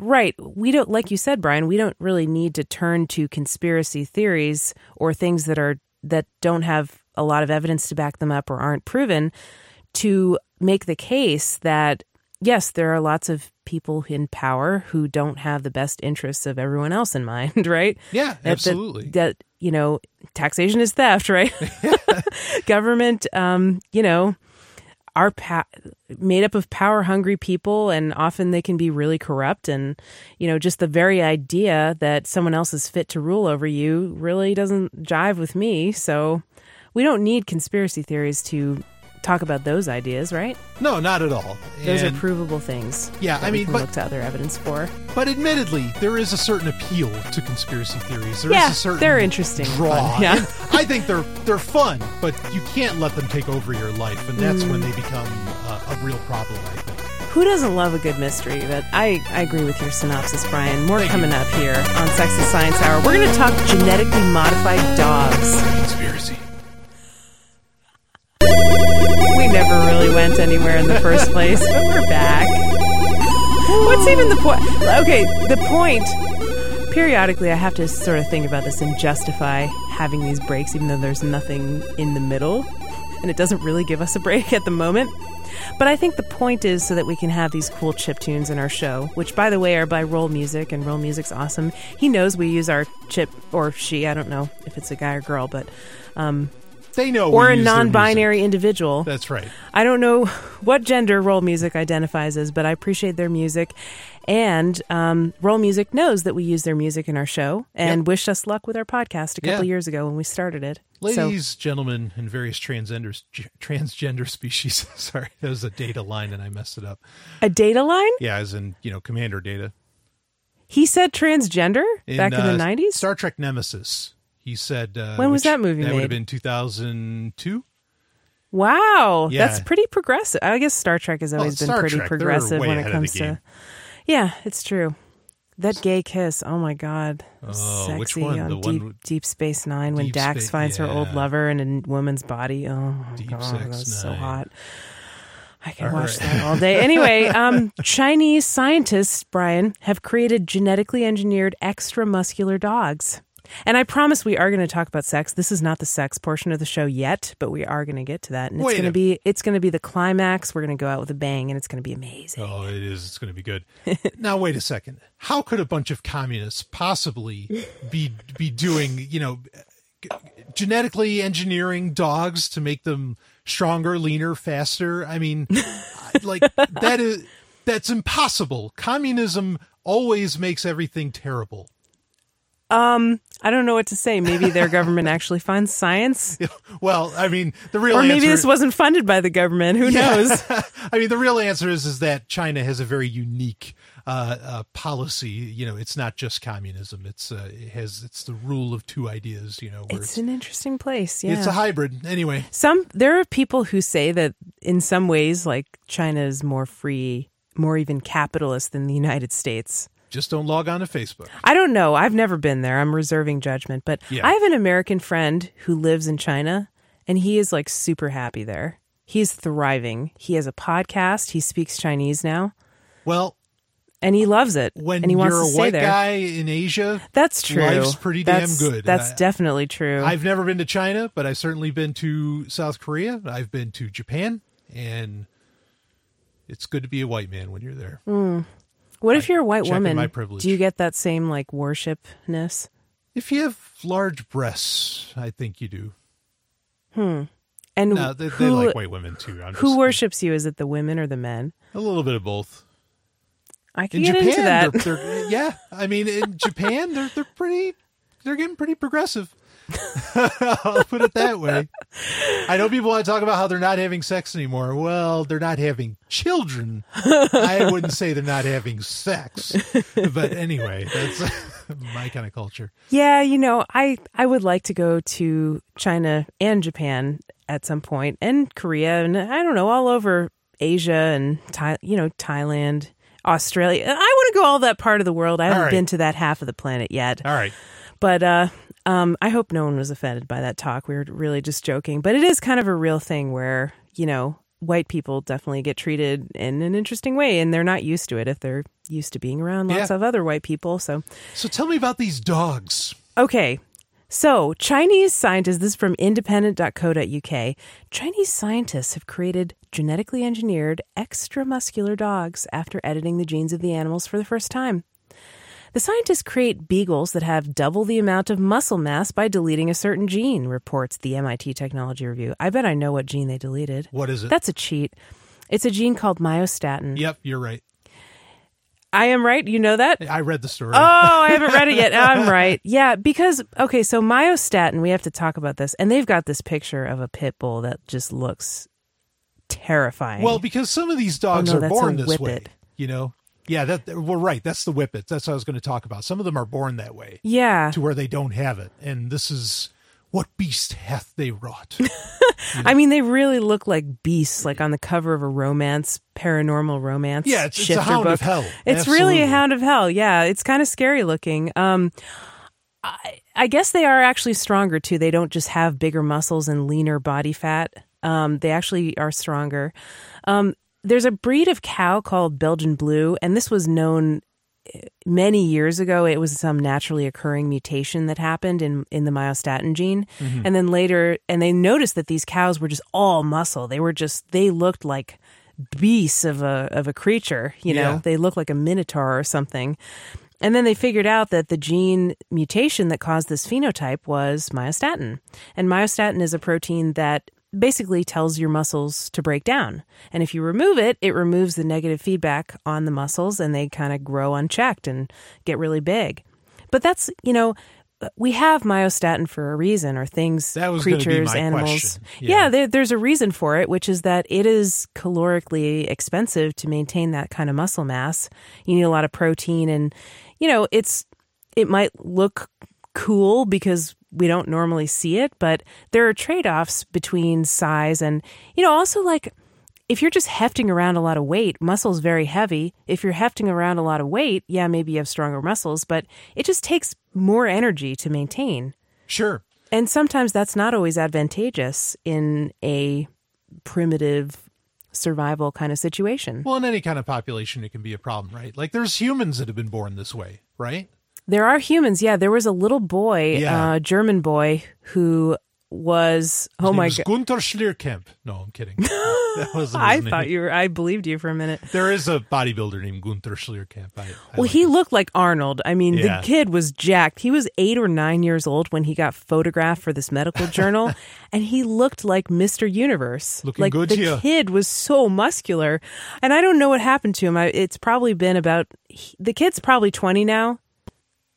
Right. We don't, like you said, Brian, we don't really need to turn to conspiracy theories or things that are, that don't have a lot of evidence to back them up or aren't proven to make the case that, yes, there are lots of people in power who don't have the best interests of everyone else in mind, right? yeah, That- that- absolutely. That, you know, taxation is theft, right? Government, um, you know, are pa- made up of power hungry people and often they can be really corrupt and you know just the very idea that someone else is fit to rule over you really doesn't jive with me so we don't need conspiracy theories to talk about those ideas, right? No, not at all. Those And- are provable things. Yeah, that I mean, can but- look to other evidence for. But admittedly, there is a certain appeal to conspiracy theories. There is Yeah, a certain they're interesting, draw. fun, yeah. I think they're they're fun, but you can't let them take over your life, and that's Mm. when they become uh, a real problem. I think. Who doesn't love a good mystery? But I, I agree with your synopsis, Brian. More Thank coming you. up here on Sex and Science Hour. We're going to talk genetically modified dogs. Conspiracy. Never really went anywhere in the first place, but we're back. What's even the point? Okay, the point. Periodically, I have to sort of think about this and justify having these breaks, even though there's nothing in the middle, and it doesn't really give us a break at the moment. But I think the point is so that we can have these cool chip tunes in our show, which, by the way, are by Roll Music, and Roll Music's awesome. He knows we use our chip, or she, I don't know if it's a guy or girl, but um, They know. or a non-binary individual. That's right. I don't know what gender Roll Music identifies as, but I appreciate their music. And um, Roll Music knows that we use their music in our show and Yep. wished us luck with our podcast a couple Yeah. years ago when we started it. So, Ladies, gentlemen, and various transgenders, g- transgender species. Sorry, that was a data line, and I messed it up. a data line? Yeah, as in you know, commander data. He said transgender back in uh, the 90s? Star Trek Nemesis. He said. Uh, When was that movie That would made? have been two thousand two. Wow, Yeah. that's pretty progressive. I guess Star Trek has Well, always been Star pretty Trek, progressive when it ahead of the comes to. Yeah, it's true. That gay kiss, oh my god, Oh, sexy which one? on The deep, one deep Space Nine when Deep Dax Spa- finds her old lover in a woman's body. Oh my Deep god, that's so hot. I can All watch right. that all day. Anyway, um, Chinese scientists, Brian, have created genetically engineered extramuscular dogs. And I promise we are going to talk about sex. This is not the sex portion of the show yet, but we are going to get to that. And it's going to be it's going to be the climax. We're going to go out with a bang and it's going to be amazing. Oh, it is. It's going to be good. now, wait a second. How could a bunch of communists possibly be be doing, you know, genetically engineering dogs to make them stronger, leaner, faster? I mean, like that is that's impossible. Communism always makes everything terrible. Um, I don't know what to say. Maybe their government actually funds science. Well, I mean, the real Or maybe answer, this wasn't funded by the government. Who knows? I mean, the real answer is is that China has a very unique uh, uh, policy. You know, it's not just communism. It's uh, it has it's the rule of two ideas. You know, It's it's an interesting place. Yeah. it's a hybrid. Anyway, Some there are people who say that in some ways, like China is more free, more even capitalist than the United States. Just don't log on to Facebook. I don't know. I've never been there. I'm reserving judgment. But Yeah. I have an American friend who lives in China, and he is like super happy there. He's thriving. He has a podcast. He speaks Chinese now, Well, and he loves it. when and he wants you're to a white there. guy in Asia, That's true. life's pretty damn That's- good. That's I- definitely true. I've never been to China, but I've certainly been to South Korea. I've been to Japan, and it's good to be a white man when you're there. Hmm. What if you're a white woman? my privilege. Do you get that same like worshipness? If you have large breasts, I think you do. Hmm. And No, they, they who like white women too. I'm who just- worships you? Is it the women or the men? A little bit of both. I can In get Japan, into that. They're, they're, yeah. I mean, in Japan, they're they're pretty. They're getting pretty progressive. I'll put it that way. I know people want to talk about how they're not having sex anymore. Well, they're not having children. I wouldn't say they're not having sex, but anyway, that's my kind of culture. Yeah, you know, I I would like to go to China and Japan at some point, and Korea, and I don't know, all over Asia and Thai, you know, Thailand, Australia. I want to go all that part of the world. I haven't right. been to that half of the planet yet, All right. but uh, um, I hope no one was offended by that talk. We were really just joking, but it is kind of a real thing where you know. White people definitely get treated in an interesting way, and they're not used to it if they're used to being around lots Yeah. of other white people. So, So tell me about these dogs. Okay. So, Chinese scientists, this is from independent.co.uk. Chinese scientists have created genetically engineered extramuscular dogs after editing the genes of the animals for the first time. The scientists create beagles that have double the amount of muscle mass by deleting a certain gene, reports the MIT Technology Review. I bet I know what gene they deleted. What is it? That's a cheat. It's a gene called myostatin. yep, you're right. I am right. You know that? I read the story. Oh, I haven't read it yet. I'm right. Yeah, because okay, so myostatin, we have to talk about this, and they've got this picture of a pit bull that just looks terrifying. Well, because some of these oh, dogs Oh, no, are born this way. whippet. You know. Yeah, that well, right. That's the whippet. That's what I was going to talk about. Some of them are born that way yeah. to where they don't have it, and this is what beast hath they wrought. I mean, they really look like beasts, like on the cover of a romance, paranormal romance. Yeah, it's- it's a hound book. of hell. It's really a hound of hell. Yeah, it's kind of scary looking. Um, I, I guess they are actually stronger too. They don't just have bigger muscles and leaner body fat. Um, they actually are stronger. Um, there's a breed of cow called Belgian Blue, and this was known eh, many years ago. It was some naturally occurring mutation that happened in in the myostatin gene, and then later, and they noticed that these cows were just all muscle. They were just they looked like beasts of a of a creature. You know, Yeah. they looked like a minotaur or something. And then they figured out that the gene mutation that caused this phenotype was myostatin. And myostatin is a protein that basically tells your muscles to break down. And if you remove it, it removes the negative feedback on the muscles and they kind of grow unchecked and get really big. But that's, you know, we have myostatin for a reason, or things, That was gonna be creatures, animals. Yeah, Yeah. there, there's a reason for it, which is that it is calorically expensive to maintain that kind of muscle mass. You need a lot of protein, and you know, it's it might look cool because we don't normally see it, but there are trade offs between size and you know, also like if you're just hefting around a lot of weight, muscle's very heavy. If you're hefting around a lot of weight, yeah, maybe you have stronger muscles, but it just takes more energy to maintain. sure. And sometimes that's not always advantageous in a primitive survival kind of situation. Well, in any kind of population, it can be a problem, right? Like there's humans that have been born this way, right? There are humans. Yeah, there was a little boy, Yeah. uh, German boy, who was. His oh my was god! Gunter Schlierkamp. No, I'm kidding. that wasn't I name. thought you were. I believed you for a minute. There is a bodybuilder named Gunter Schlierkamp. I, I Well, like he looked like Arnold. I mean, Yeah. the kid was jacked. He was eight or nine years old when he got photographed for this medical journal, and he looked like Mr. Universe. Looking like good the ya. kid was so muscular, and I don't know what happened to him. I, it's probably been about he- the kid's probably twenty now.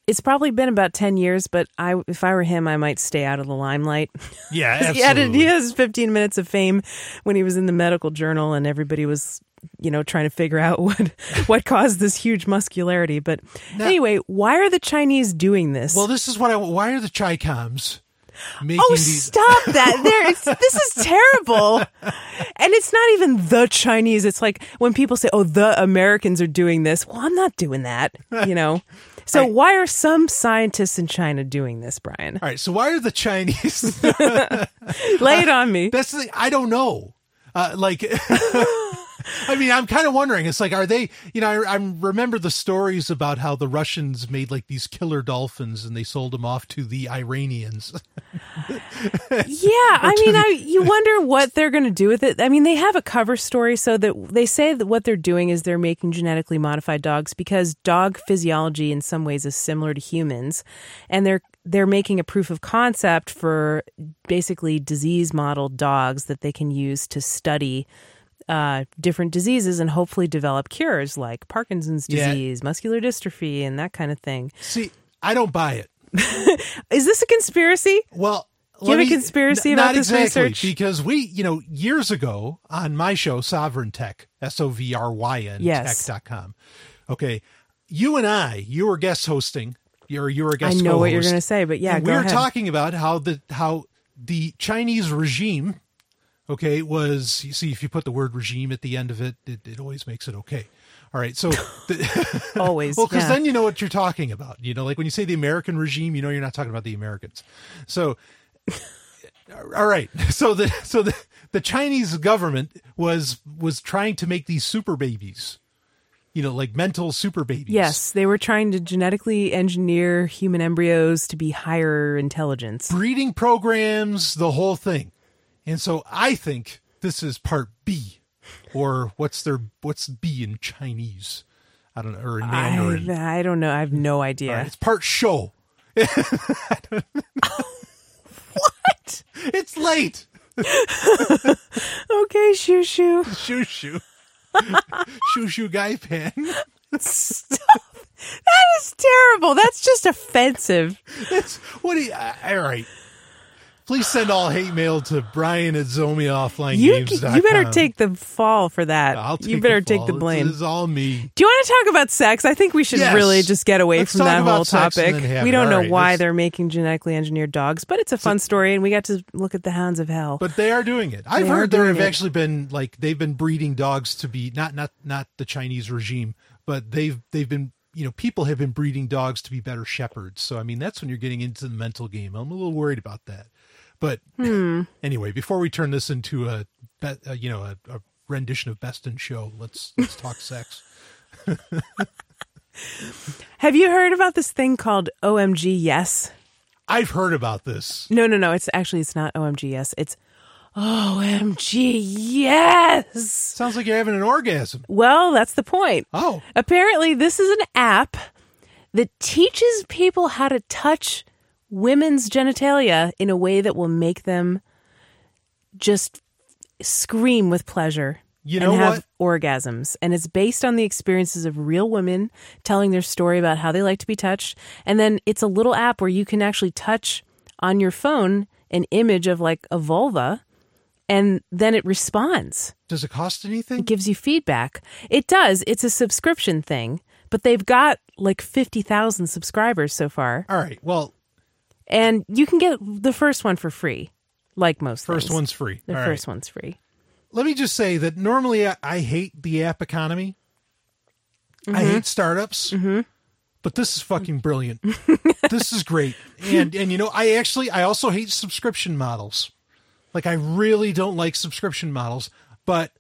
It's probably been about ten years, but I, if I were him, I might stay out of the limelight. yeah, he, had, absolutely. he has 15 minutes of fame when he was in the medical journal and everybody was you know trying to figure out what what caused this huge muscularity but Now- anyway why are the chinese doing this Well, this is what I. Why are the Chicoms making oh these? stop that there it's, this is terrible and it's not even the chinese it's like when people say oh the americans are doing this well i'm not doing that you know so Right. why are some scientists in china doing this brian All right, so why are the Chinese? lay it on me That's the I don't know. Uh, like, I mean, I'm kind of wondering. It's like, are they? You know, I, I remember the stories about how the Russians made like these killer dolphins and they sold them off to the Iranians. Yeah, I mean, I, you wonder what they're going to do with it. I mean, they have a cover story so that they say that what they're doing is they're making genetically modified dogs because dog physiology in some ways is similar to humans, and they're they're making a proof of concept for basically disease model dogs that they can use to study uh, different diseases and hopefully develop cures like Parkinson's Yeah. disease, muscular dystrophy, and that kind of thing. See, I don't buy it. Is this a conspiracy? Well, you have a conspiracy n- about this exactly, research? Because we, you know, years ago on my show, Sovereign Tech, S O V R Y N Yes. tech.com. Okay. You and I, you were guest hosting. You're you were a I guest know what you're going to say, but yeah, go we were talking about how the how the Chinese regime, okay, was you see if you put the word regime at the end of it, it, it always makes it okay. All right, so the, Always. well, because yeah. then you know what you're talking about. You know, like when you say the American regime, you know you're not talking about the Americans. So, all right, so the so the the Chinese government was was trying to make these super babies, you know, like mental super babies. Yes, they were trying to genetically engineer human embryos to be higher intelligence. breeding programs, the whole thing. And so I think this is part B, or what's their what's B in Chinese? I don't know, or in Mandarin. I, I don't know. I have no idea. Right, it's part show. What? It's late. Okay, shoo shoo. Shoo shoo. shoo shoo guy pan. Stop. That is terrible. That's just offensive. It's what do you, uh, all right. Please send all hate mail to Brian at You, ZomiOfflineGames.com. you better take the fall for that. I'll take you better the take the blame. It's all me. Do you want to talk about sex? I think we should Yes. really just get away Let's from that whole topic. We don't know right, why let's- they're making genetically engineered dogs, but it's a fun story, and we got to look at the hounds of hell. But they are doing it. I've They heard there have it. actually been like they've been breeding dogs to be not not not the Chinese regime, but they've they've been you know people have been breeding dogs to be better shepherds. So I mean that's when you're getting into the mental game. I'm a little worried about that. But Hmm. anyway, before we turn this into a, be- uh, you know a, a rendition of Best in Show, let's let's talk sex. Have you heard about this thing called OMG Yes? I've heard about this. No, no, no. It's actually it's not OMG Yes. It's OMG Yes. Sounds like you're having an orgasm. Well, that's the point. Oh, Apparently, this is an app that teaches people how to touch women's genitalia in a way that will make them just scream with pleasure. You and know have orgasms. And it's based on the experiences of real women telling their story about how they like to be touched. And then it's a little app where you can actually touch on your phone an image of like a vulva and then it responds does it cost anything? it gives you feedback. It does. It's a subscription thing, but they've got like 50,000 subscribers so far. All right. Well, And you can get the first one for free, like most first things. one's free. The All right. first one's free. let me just say that normally I, I hate the app economy. Mm-hmm. I hate startups. But this is fucking brilliant. this is great. And and you know, I actually I also hate subscription models. Like I really don't like subscription models, but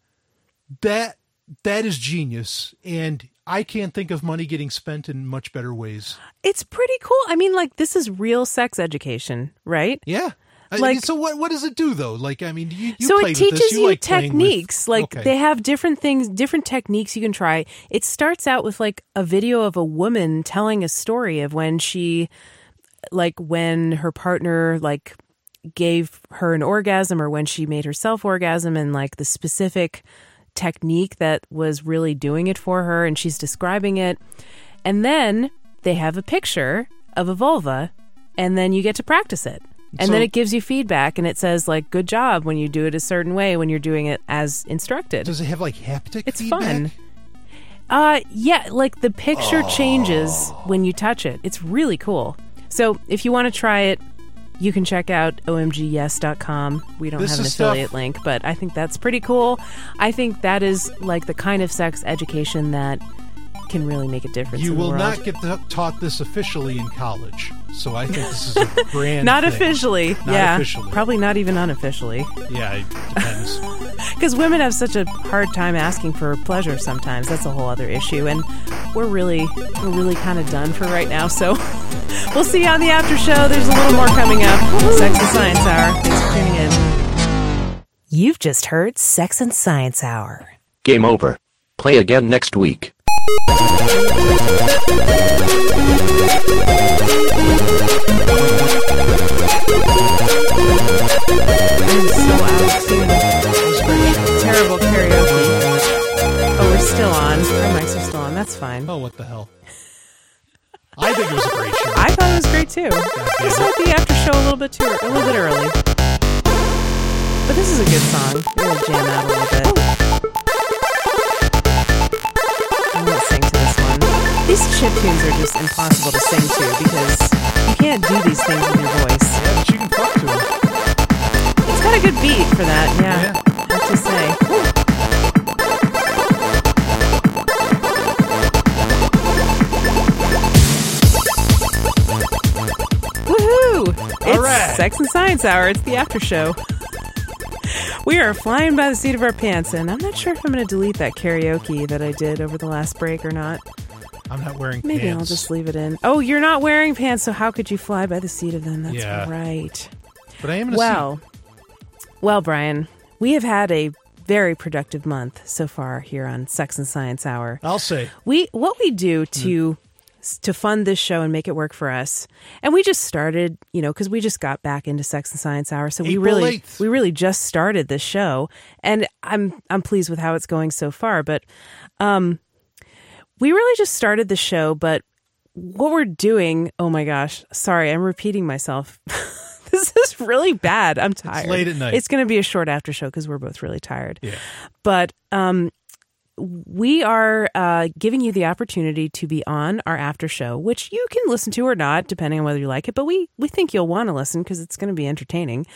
that that is genius and I can't think of money getting spent in much better ways. It's pretty cool. I mean, like, this is real sex education, right? Yeah. I- Like- so what what does it do though? Like I mean, you, you so it teaches this. you, like playing with- techniques like Okay. they have different things different techniques you can try it starts out with like a video of a woman telling a story of when she like when her partner like gave her an orgasm or when she made herself orgasm and like the specific technique that was really doing it for her and she's describing it. And then they have a picture of a vulva and then you get to practice it. And then it gives you feedback and it says like good job when you do it a certain way when you're doing it as instructed. Does it have like haptic it's feedback? fun. Uh yeah like the picture changes Oh. when you touch it. It's really cool. So if you want to try it you can check out omgyes.com we don't This have an is stuff- affiliate link but i think that's pretty cool. I think that is like the kind of sex education that can really make a difference You in the will world. not get th- taught this officially in college. So I think this is a grand not thing. officially Not yeah officially. probably not even unofficially Yeah, it depends. because women have such a hard time asking for pleasure sometimes that's a whole other issue and we're really we're really kind of done for right now so we'll see you on the after show there's a little more coming up sex and science hour thanks for tuning in you've just heard sex and science hour Game over. Play again next week. I'm so out of tune terrible karaoke oh we're still on our mics are still on that's fine Oh, what the hell? I think it was a great show. I thought it was great too. Damn had the after show a little bit too, a little bit early. But this is a good song. We're gonna jam out a little bit. These chip tunes are just impossible to sing to because you can't do these things with your voice. Yeah, but you can fuck to it. It's got a good beat for that, yeah. Yeah. I have to say. Woohoo! It's right. Sex and Science Hour. It's the after show. We are flying by the seat of our pants, and I'm not sure if I'm going to delete that karaoke that I did over the last break or not. I'm not wearing pants. Maybe pants. I'll just leave it in. Oh, you're not wearing pants, so how could you fly by the seat of them? That's Yeah. right. But I am in a Well, well, Brian, we have had a very productive month so far here on Sex and Science Hour. I'll say. We what we do to to fund this show and make it work for us, and we just started, you know, because we just got back into Sex and Science Hour, so we really 8th. we really just started this show, and I'm I'm pleased with how it's going so far. But um, we really just started the show, but what we're doing, oh my gosh, sorry, I'm repeating myself. this is really bad. I'm tired. It's late at night. It's going to be a short after show because we're both really tired. Yeah. But um, we are uh, giving you the opportunity to be on our after show, which you can listen to or not, depending on whether you like it. But we we think you'll want to listen because it's going to be entertaining.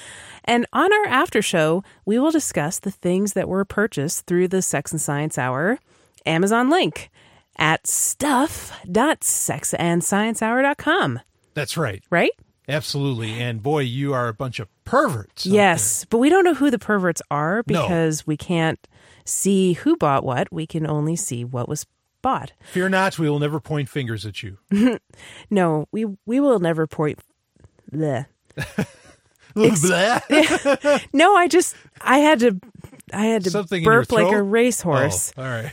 And on our after show, we will discuss the things that were purchased through the Sex and Science Hour Amazon link at stuff.sexandsciencehour.com. That's right. Right? Absolutely. And boy, you are a bunch of perverts. Yes, but we don't know who the perverts are No. because we can't see who bought what. We can only see what was bought. Fear not, we will never point fingers at you. No, we we will never point. Bleh. Blah. No, I just I had to I had to Something burp like a racehorse. Oh, all right.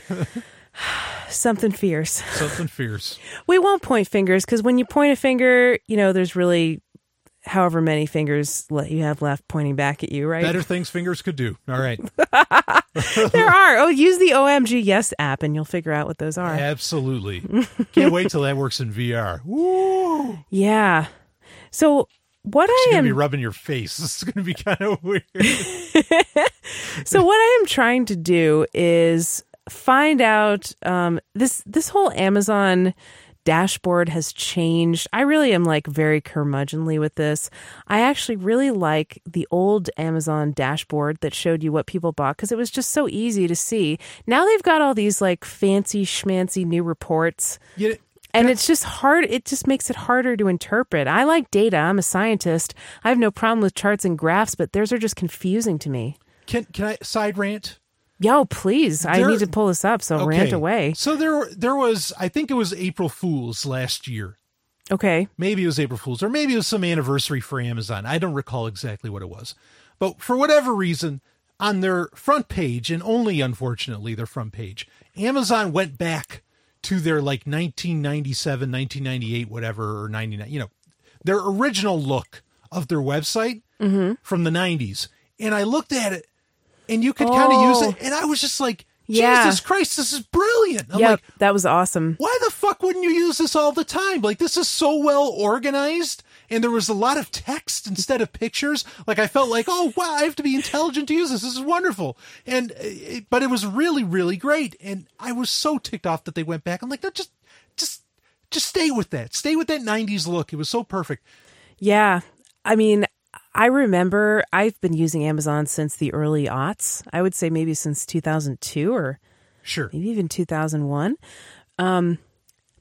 Something fierce. Something fierce. We won't point fingers because when you point a finger, you know there's really however many fingers le- you have left pointing back at you, right? Better things fingers could do. All right. there are. Oh, use the OMG Yes app and you'll figure out what those are. Absolutely. Can't wait till that works in VR. Woo! Yeah. So what It's I am gonna be rubbing your face. This is gonna be kind of weird. so what I am trying to do is find out um, this this whole Amazon dashboard has changed. I really am like very curmudgeonly with this. I actually really like the old Amazon dashboard that showed you what people bought because it was just so easy to see. Now they've got all these like fancy schmancy new reports. You, And it's just hard. It just makes it harder to interpret. I like data. I'm a scientist. I have no problem with charts and graphs, but theirs are just confusing to me. can can I side rant? Yo, please. I There- need to pull this up, so rant away. So there there was I think it was April Fools last year. Okay. Maybe it was April Fools, or maybe it was some anniversary for Amazon. I don't recall exactly what it was. But for whatever reason, on their front page, and only unfortunately their front page, Amazon went back to their like 1997, 1998, whatever, or 99, you know, their original look of their website Mm-hmm. from the 90s. And I looked at it, and you could kind of use Oh. it, and I was just like, Yeah. Jesus Christ, this is brilliant. I'm yep. like, that was awesome. why the fuck wouldn't you use this all the time? Like this is so well organized and there was a lot of text instead of pictures. Like I felt like, oh wow, I have to be intelligent to use this. This is wonderful. And uh, it, but it was really really great and I was so ticked off that they went back. I'm like, no, just just just stay with that. Stay with that 90s look. It was so perfect. Yeah. I mean, I remember I've been using Amazon since the early aughts. I would say maybe since 2002 or Sure. maybe even 2001. Um,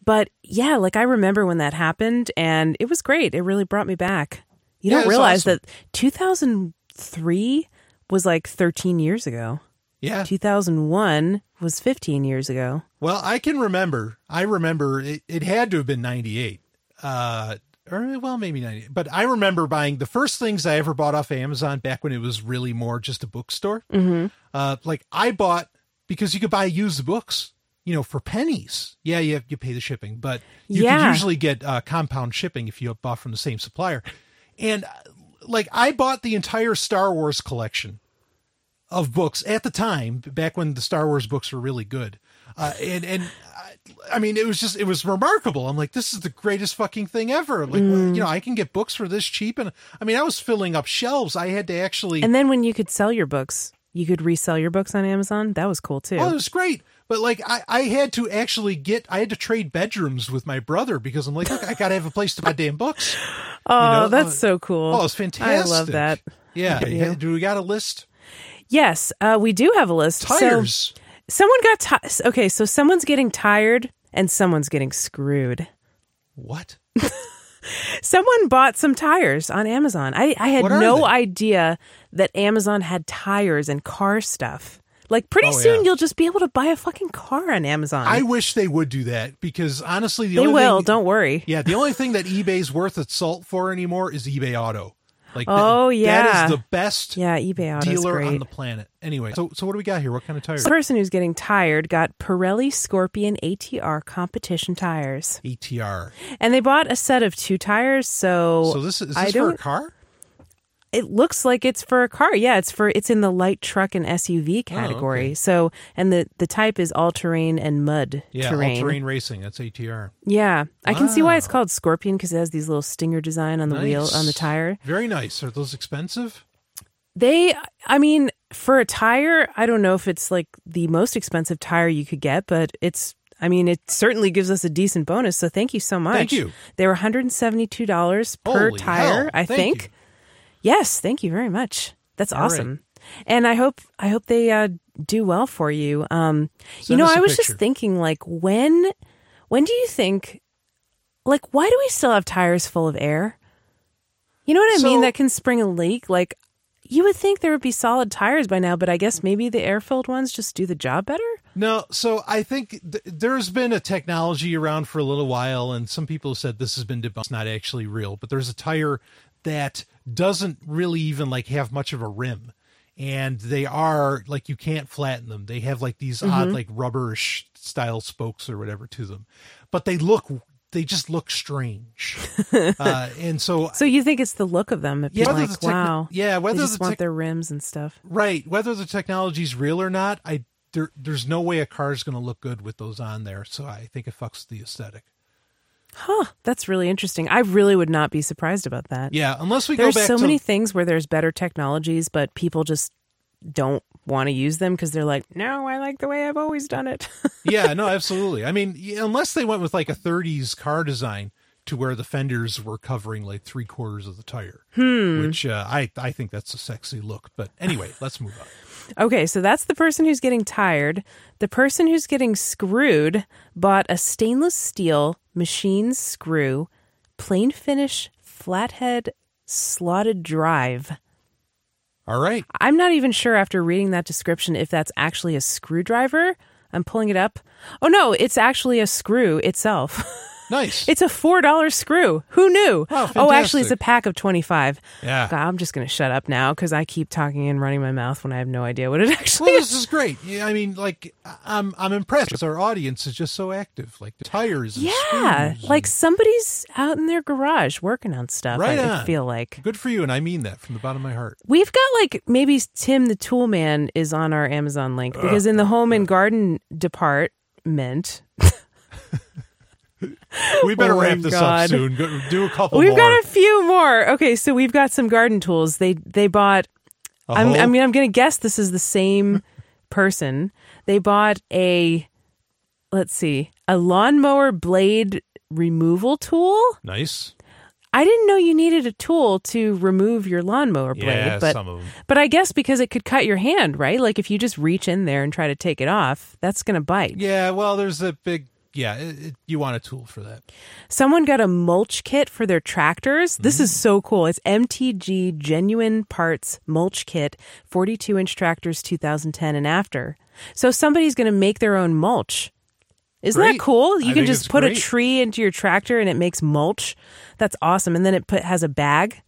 but yeah, like I remember when that happened and it was great. It really brought me back. You Yeah, don't realize awesome. that 2003 was like 13 years ago. Yeah. 2001 was 15 years ago. Well, I can remember. I remember it, it had to have been 98. Uh, or well, maybe 98. But I remember buying the first things I ever bought off Amazon back when it was really more just a bookstore. Mm-hmm. Uh, like I bought because you could buy used books, you know, for pennies. Yeah, you have, you pay the shipping, but you Yeah. could usually get uh, compound shipping if you bought from the same supplier. And uh, like I bought the entire Star Wars collection of books at the time, back when the Star Wars books were really good. Uh, and and I, mean, it was just it was remarkable. I'm like, this is the greatest fucking thing ever. Like, Mm. you know, I can get books for this cheap, and I mean, I was filling up shelves. I had to actually. And then when you could sell your books, you could resell your books on Amazon. That was cool too. Oh, it was great. But like I, I had to actually get I had to trade bedrooms with my brother because I'm like, look, I gotta have a place to buy damn books. oh, know, that's uh, so cool. Oh, it's fantastic. I love that. Yeah. You. Do we got a list? Yes, uh, we do have a list. So- Tires. Someone got ti- okay. So someone's getting tired and someone's getting screwed. what? Someone bought some tires on Amazon. I, I had no they? idea that Amazon had tires and car stuff. Like pretty Oh, soon yeah. you'll just be able to buy a fucking car on Amazon. I wish they would do that because honestly, the they will. thing, Don't worry. Yeah, the only thing that eBay's worth its salt for anymore is eBay Auto. Like, Oh, that yeah. that is the best Yeah, eBay Auto's dealer great. on the planet. Anyway, so so what do we got here? What kind of tires? The person who's getting tired got Pirelli Scorpion ATR competition tires, ATR. and they bought a set of two tires. So, So this is, is I this for a don't. car? It looks like it's for a car. Yeah, it's for it's in the light truck and SUV Oh, category. So, and the the type is all terrain and mud Yeah, terrain. all terrain racing. That's ATR. Yeah, I can see why it's called Scorpion because it has these little stinger design on the wheel on the tire. Very nice. Are those expensive? They, I mean, for a tire, I don't know if it's like the most expensive tire you could get, but it's. I mean, it certainly gives us a decent bonus. So thank you so much. Thank you. They were one hundred and seventy-two dollars per Holy tire. hell. I Thank think. you. Yes, thank you very much. That's All right. awesome. And I hope I hope they uh, do well for you. Um, you know, I was picture. just thinking, like, when when do you think, like, why do we still have tires full of air? You know what I So- mean? That can spring a leak. Like, you would think there would be solid tires by now, but I guess maybe the air filled ones just do the job better. No, so I think th- there's been a technology around for a little while, and some people have said this has been debunked. It's not actually real, but there's a tire that doesn't really even like have much of a rim, and they are like you can't flatten them. They have like these odd like rubberish style spokes or whatever to them, but they look they just look strange, uh, and so So you think it's the look of them? If Yeah, like, the wow, yeah, whether they just the want their rims and stuff. Right. Whether the technology's real or not, I there there's no way a car's going to look good with those on there. So I think it fucks the aesthetic. Huh? That's really interesting. I really would not be surprised about that. Yeah, unless we there's go back so to many things where there's better technologies, but people just don't want to use them because they're like, no, I like the way I've always done it. yeah, no, absolutely. I mean, unless they went with like a 30s car design to where the fenders were covering like three quarters of the tire, Hmm. which uh, I I think that's a sexy look. But anyway, let's move on. Okay, so that's the person who's getting tired. The person who's getting screwed bought a stainless steel machine screw, plain finish, flathead, slotted drive. All right. I'm not even sure after reading that description if that's actually a screwdriver. I'm pulling it up. Oh no, it's actually a screw itself. Nice. It's a four dollar screw. Who knew? Oh, actually, it's a pack of twenty five. Yeah. God, I'm just gonna shut up now because I keep talking and running my mouth when I have no idea what it actually well, is. this is great. Yeah, I mean, like I'm I'm impressed. because Our audience is just so active. Like the tires. Yeah, like and- somebody's out in their garage working on stuff. Right I, I on. feel like good for you, and I mean that from the bottom of my heart. we've got like maybe Tim the Tool Man is on our Amazon link because in the uh, home and uh. garden department, We better Oh wrap this God. up soon. Go, do a couple we've more. got a few more. Okay, so we've got some garden tools. They they bought I mean, I'm going to guess this is the same person. They bought a, let's see, a lawnmower blade removal tool. nice. I didn't know you needed a tool to remove your lawnmower blade, Yeah, but some of them. but I guess because it could cut your hand, right? Like if you just reach in there and try to take it off, that's going to bite. Yeah, well, there's a big. Yeah, it, it, you want a tool for that. Someone got a mulch kit for their tractors. This Mm. is so cool. It's MTD Genuine Parts Mulch Kit, 42 inch tractors 2010 and after. So somebody's going to make their own mulch. Isn't Great. that cool? You I can just put a tree into your tractor and it makes mulch. That's awesome. And then it put, has a bag.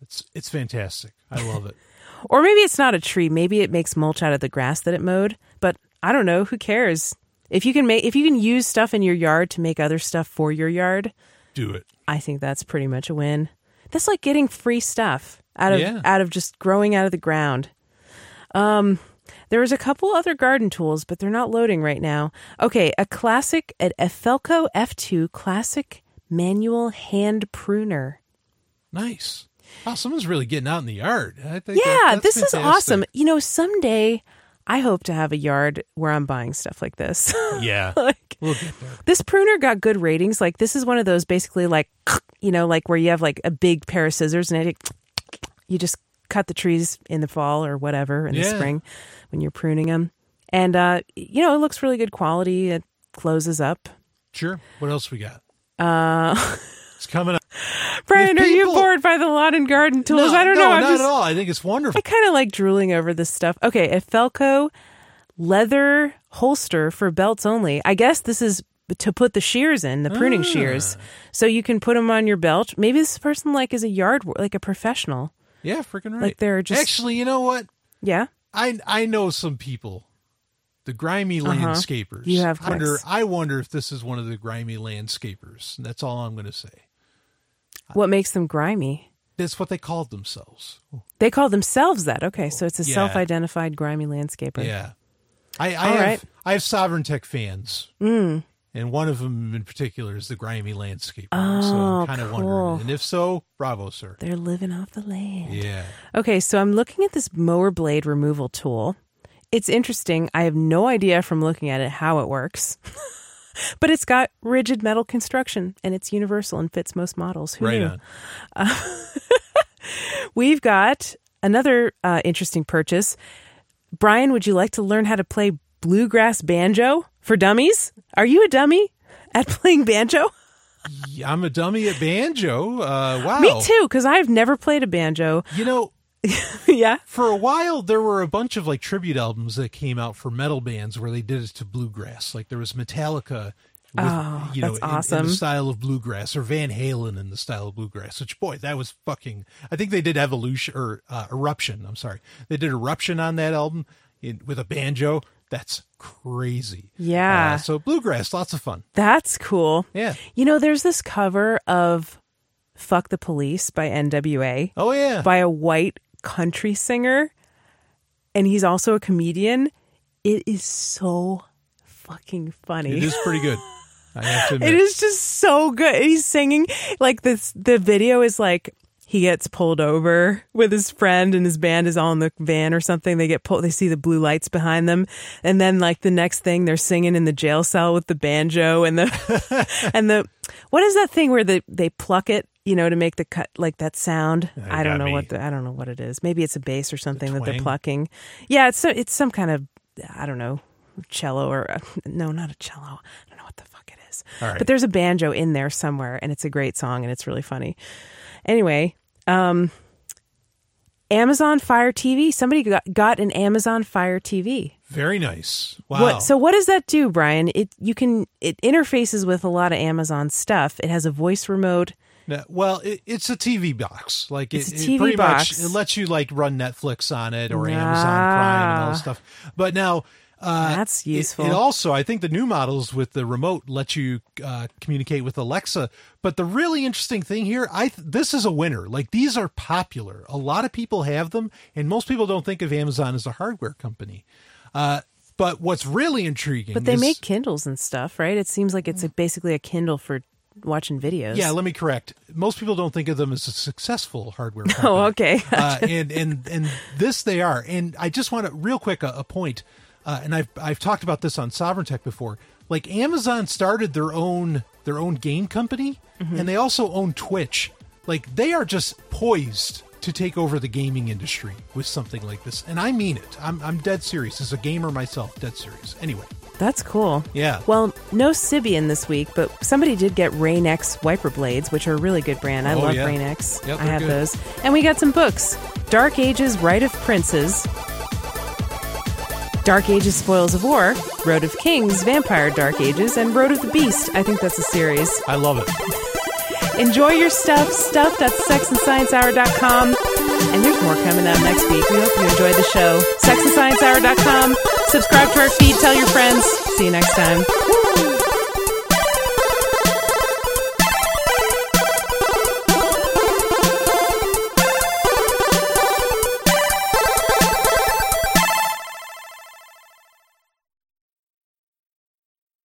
It's it's fantastic. I love it. Or maybe it's not a tree. Maybe it makes mulch out of the grass that it mowed. But I don't know. Who cares? If you can make, if you can use stuff in your yard to make other stuff for your yard, Do it. I think that's pretty much a win. That's like getting free stuff out of Yeah. out of just growing out of the ground. Um there was a couple other garden tools, but they're not loading right now. Okay, a classic an Efelco F2 classic manual hand pruner. Nice. Oh, someone's really getting out in the yard. I think. Yeah, that- this is awesome. You know, someday I hope to have a yard where I'm buying stuff like this. Yeah, like we'll this pruner got good ratings. Like this is one of those basically like you know like where you have like a big pair of scissors and it, you just cut the trees in the fall or whatever in the spring when you're pruning them. And uh you know it looks really good quality. It closes up. Sure. What else we got? Uh It's coming up. Brian, If are you bored by the lawn and garden tools? no, I don't no, know. I'm not just at all. I think it's wonderful. I kind of like drooling over this stuff. Okay, a Felco leather holster for belts only. I guess this is to put the shears in, the pruning shears, Ah. so you can put them on your belt. Maybe this person like is a yard like a professional. Yeah, freaking right. Like they're just Actually, you know what? yeah. I I know some people, the grimy landscapers. Uh-huh. You have wonder. I wonder if this is one of the grimy landscapers. That's all I'm going to say. What makes them grimy? that's what they called themselves. They call themselves that. Okay, so it's a Yeah. self-identified grimy landscaper. Yeah, I, I have right. I have Sovryn Tech fans, mm. and one of them in particular is the grimy landscaper. so Oh, I'm kind of cool. wondering, and if so, bravo, sir. They're living off the land. Yeah, Okay, so I'm looking at this mower blade removal tool. It's interesting. I have no idea from looking at it how it works. but it's got rigid metal construction and it's universal and fits most models. Who right knew? on. We've got another uh, interesting purchase. Brian, would you like to learn how to play bluegrass banjo for dummies? Are you a dummy at playing banjo? I'm a dummy at banjo. Uh, wow, Me too, because I've never played a banjo. You know, yeah. for a while there were a bunch of like tribute albums that came out for metal bands where they did it to bluegrass. Like there was Metallica. With, Oh, you know, that's in- in, awesome. the style of bluegrass, or Van Halen in the style of bluegrass. Which boy, that was fucking. I think they did Evolution or uh, Eruption. I'm sorry, they did Eruption on that album in, with a banjo. That's crazy. Yeah. Uh, so bluegrass, lots of fun. That's cool. Yeah. You know, there's this cover of Fuck the Police by NWA Oh yeah. by a white country singer, and he's also a comedian. It is so fucking funny. it is pretty good. I have to admit. It is just so good. He's singing like this. The video is like he gets pulled over with his friend, and his band is all in the van or something. They get pulled. They see the blue lights behind them, and then like the next thing, they're singing in the jail cell with the banjo and the and the what is that thing where they they pluck it. You know, to make the cut like that sound. I don't know me. what the, I don't know what it is. Maybe it's a bass or something that they're plucking. Yeah, it's so, it's some kind of I don't know cello or uh, no, not a cello. I don't know what the fuck it is. Right. But there's a banjo in there somewhere, and it's a great song, and it's really funny. Anyway, um, Amazon Fire TV. Somebody got, got an Amazon Fire TV. Very nice. Wow. What? So what does that do, Brian? It you can it interfaces with a lot of Amazon stuff. It has a voice remote. No, well, it, it's a TV box. Like It's it, a it pretty box. much it lets you like run Netflix on it or Amazon Prime and all this Ah. stuff. But now uh, That's it- useful. It, also, I think, the new models with the remote let you uh, communicate with Alexa. But the really interesting thing here, I th- this is a winner. Like these are popular. A lot of people have them, and most people don't think of Amazon as a hardware company. Uh, but what's really intriguing, But they is- make Kindles and stuff, right? It seems like it's a, basically a Kindle for watching videos. Yeah, let me correct. Most people don't think of them as a successful hardware company. Oh, okay. uh, and and and this they are. And I just want to real quick a, a point. Uh, and I've I've talked about this on Sovryn Tech before. Like Amazon started their own their own game company, Mm-hmm. and they also own Twitch. Like they are just poised to take over the gaming industry with something like this. And I mean it. I'm I'm dead serious. As a gamer myself, dead serious. Anyway, That's cool. Yeah. Well, no Sibian this week, but somebody did get Rain-X wiper blades, which are a really good brand. I Oh, love yeah. Rain-X. Yep, I have good. those. And we got some books. Dark Ages, Rite of Princes. Dark Ages, Spoils of War. Road of Kings, Vampire Dark Ages, and Road of the Beast. I think that's a series. I love it. Enjoy your stuff. Stuff at sexandsciencehour.com. And there's more coming up next week. We hope you enjoyed the show. Sexandsciencehour.com. Subscribe to our feed. Tell your friends. See you next time.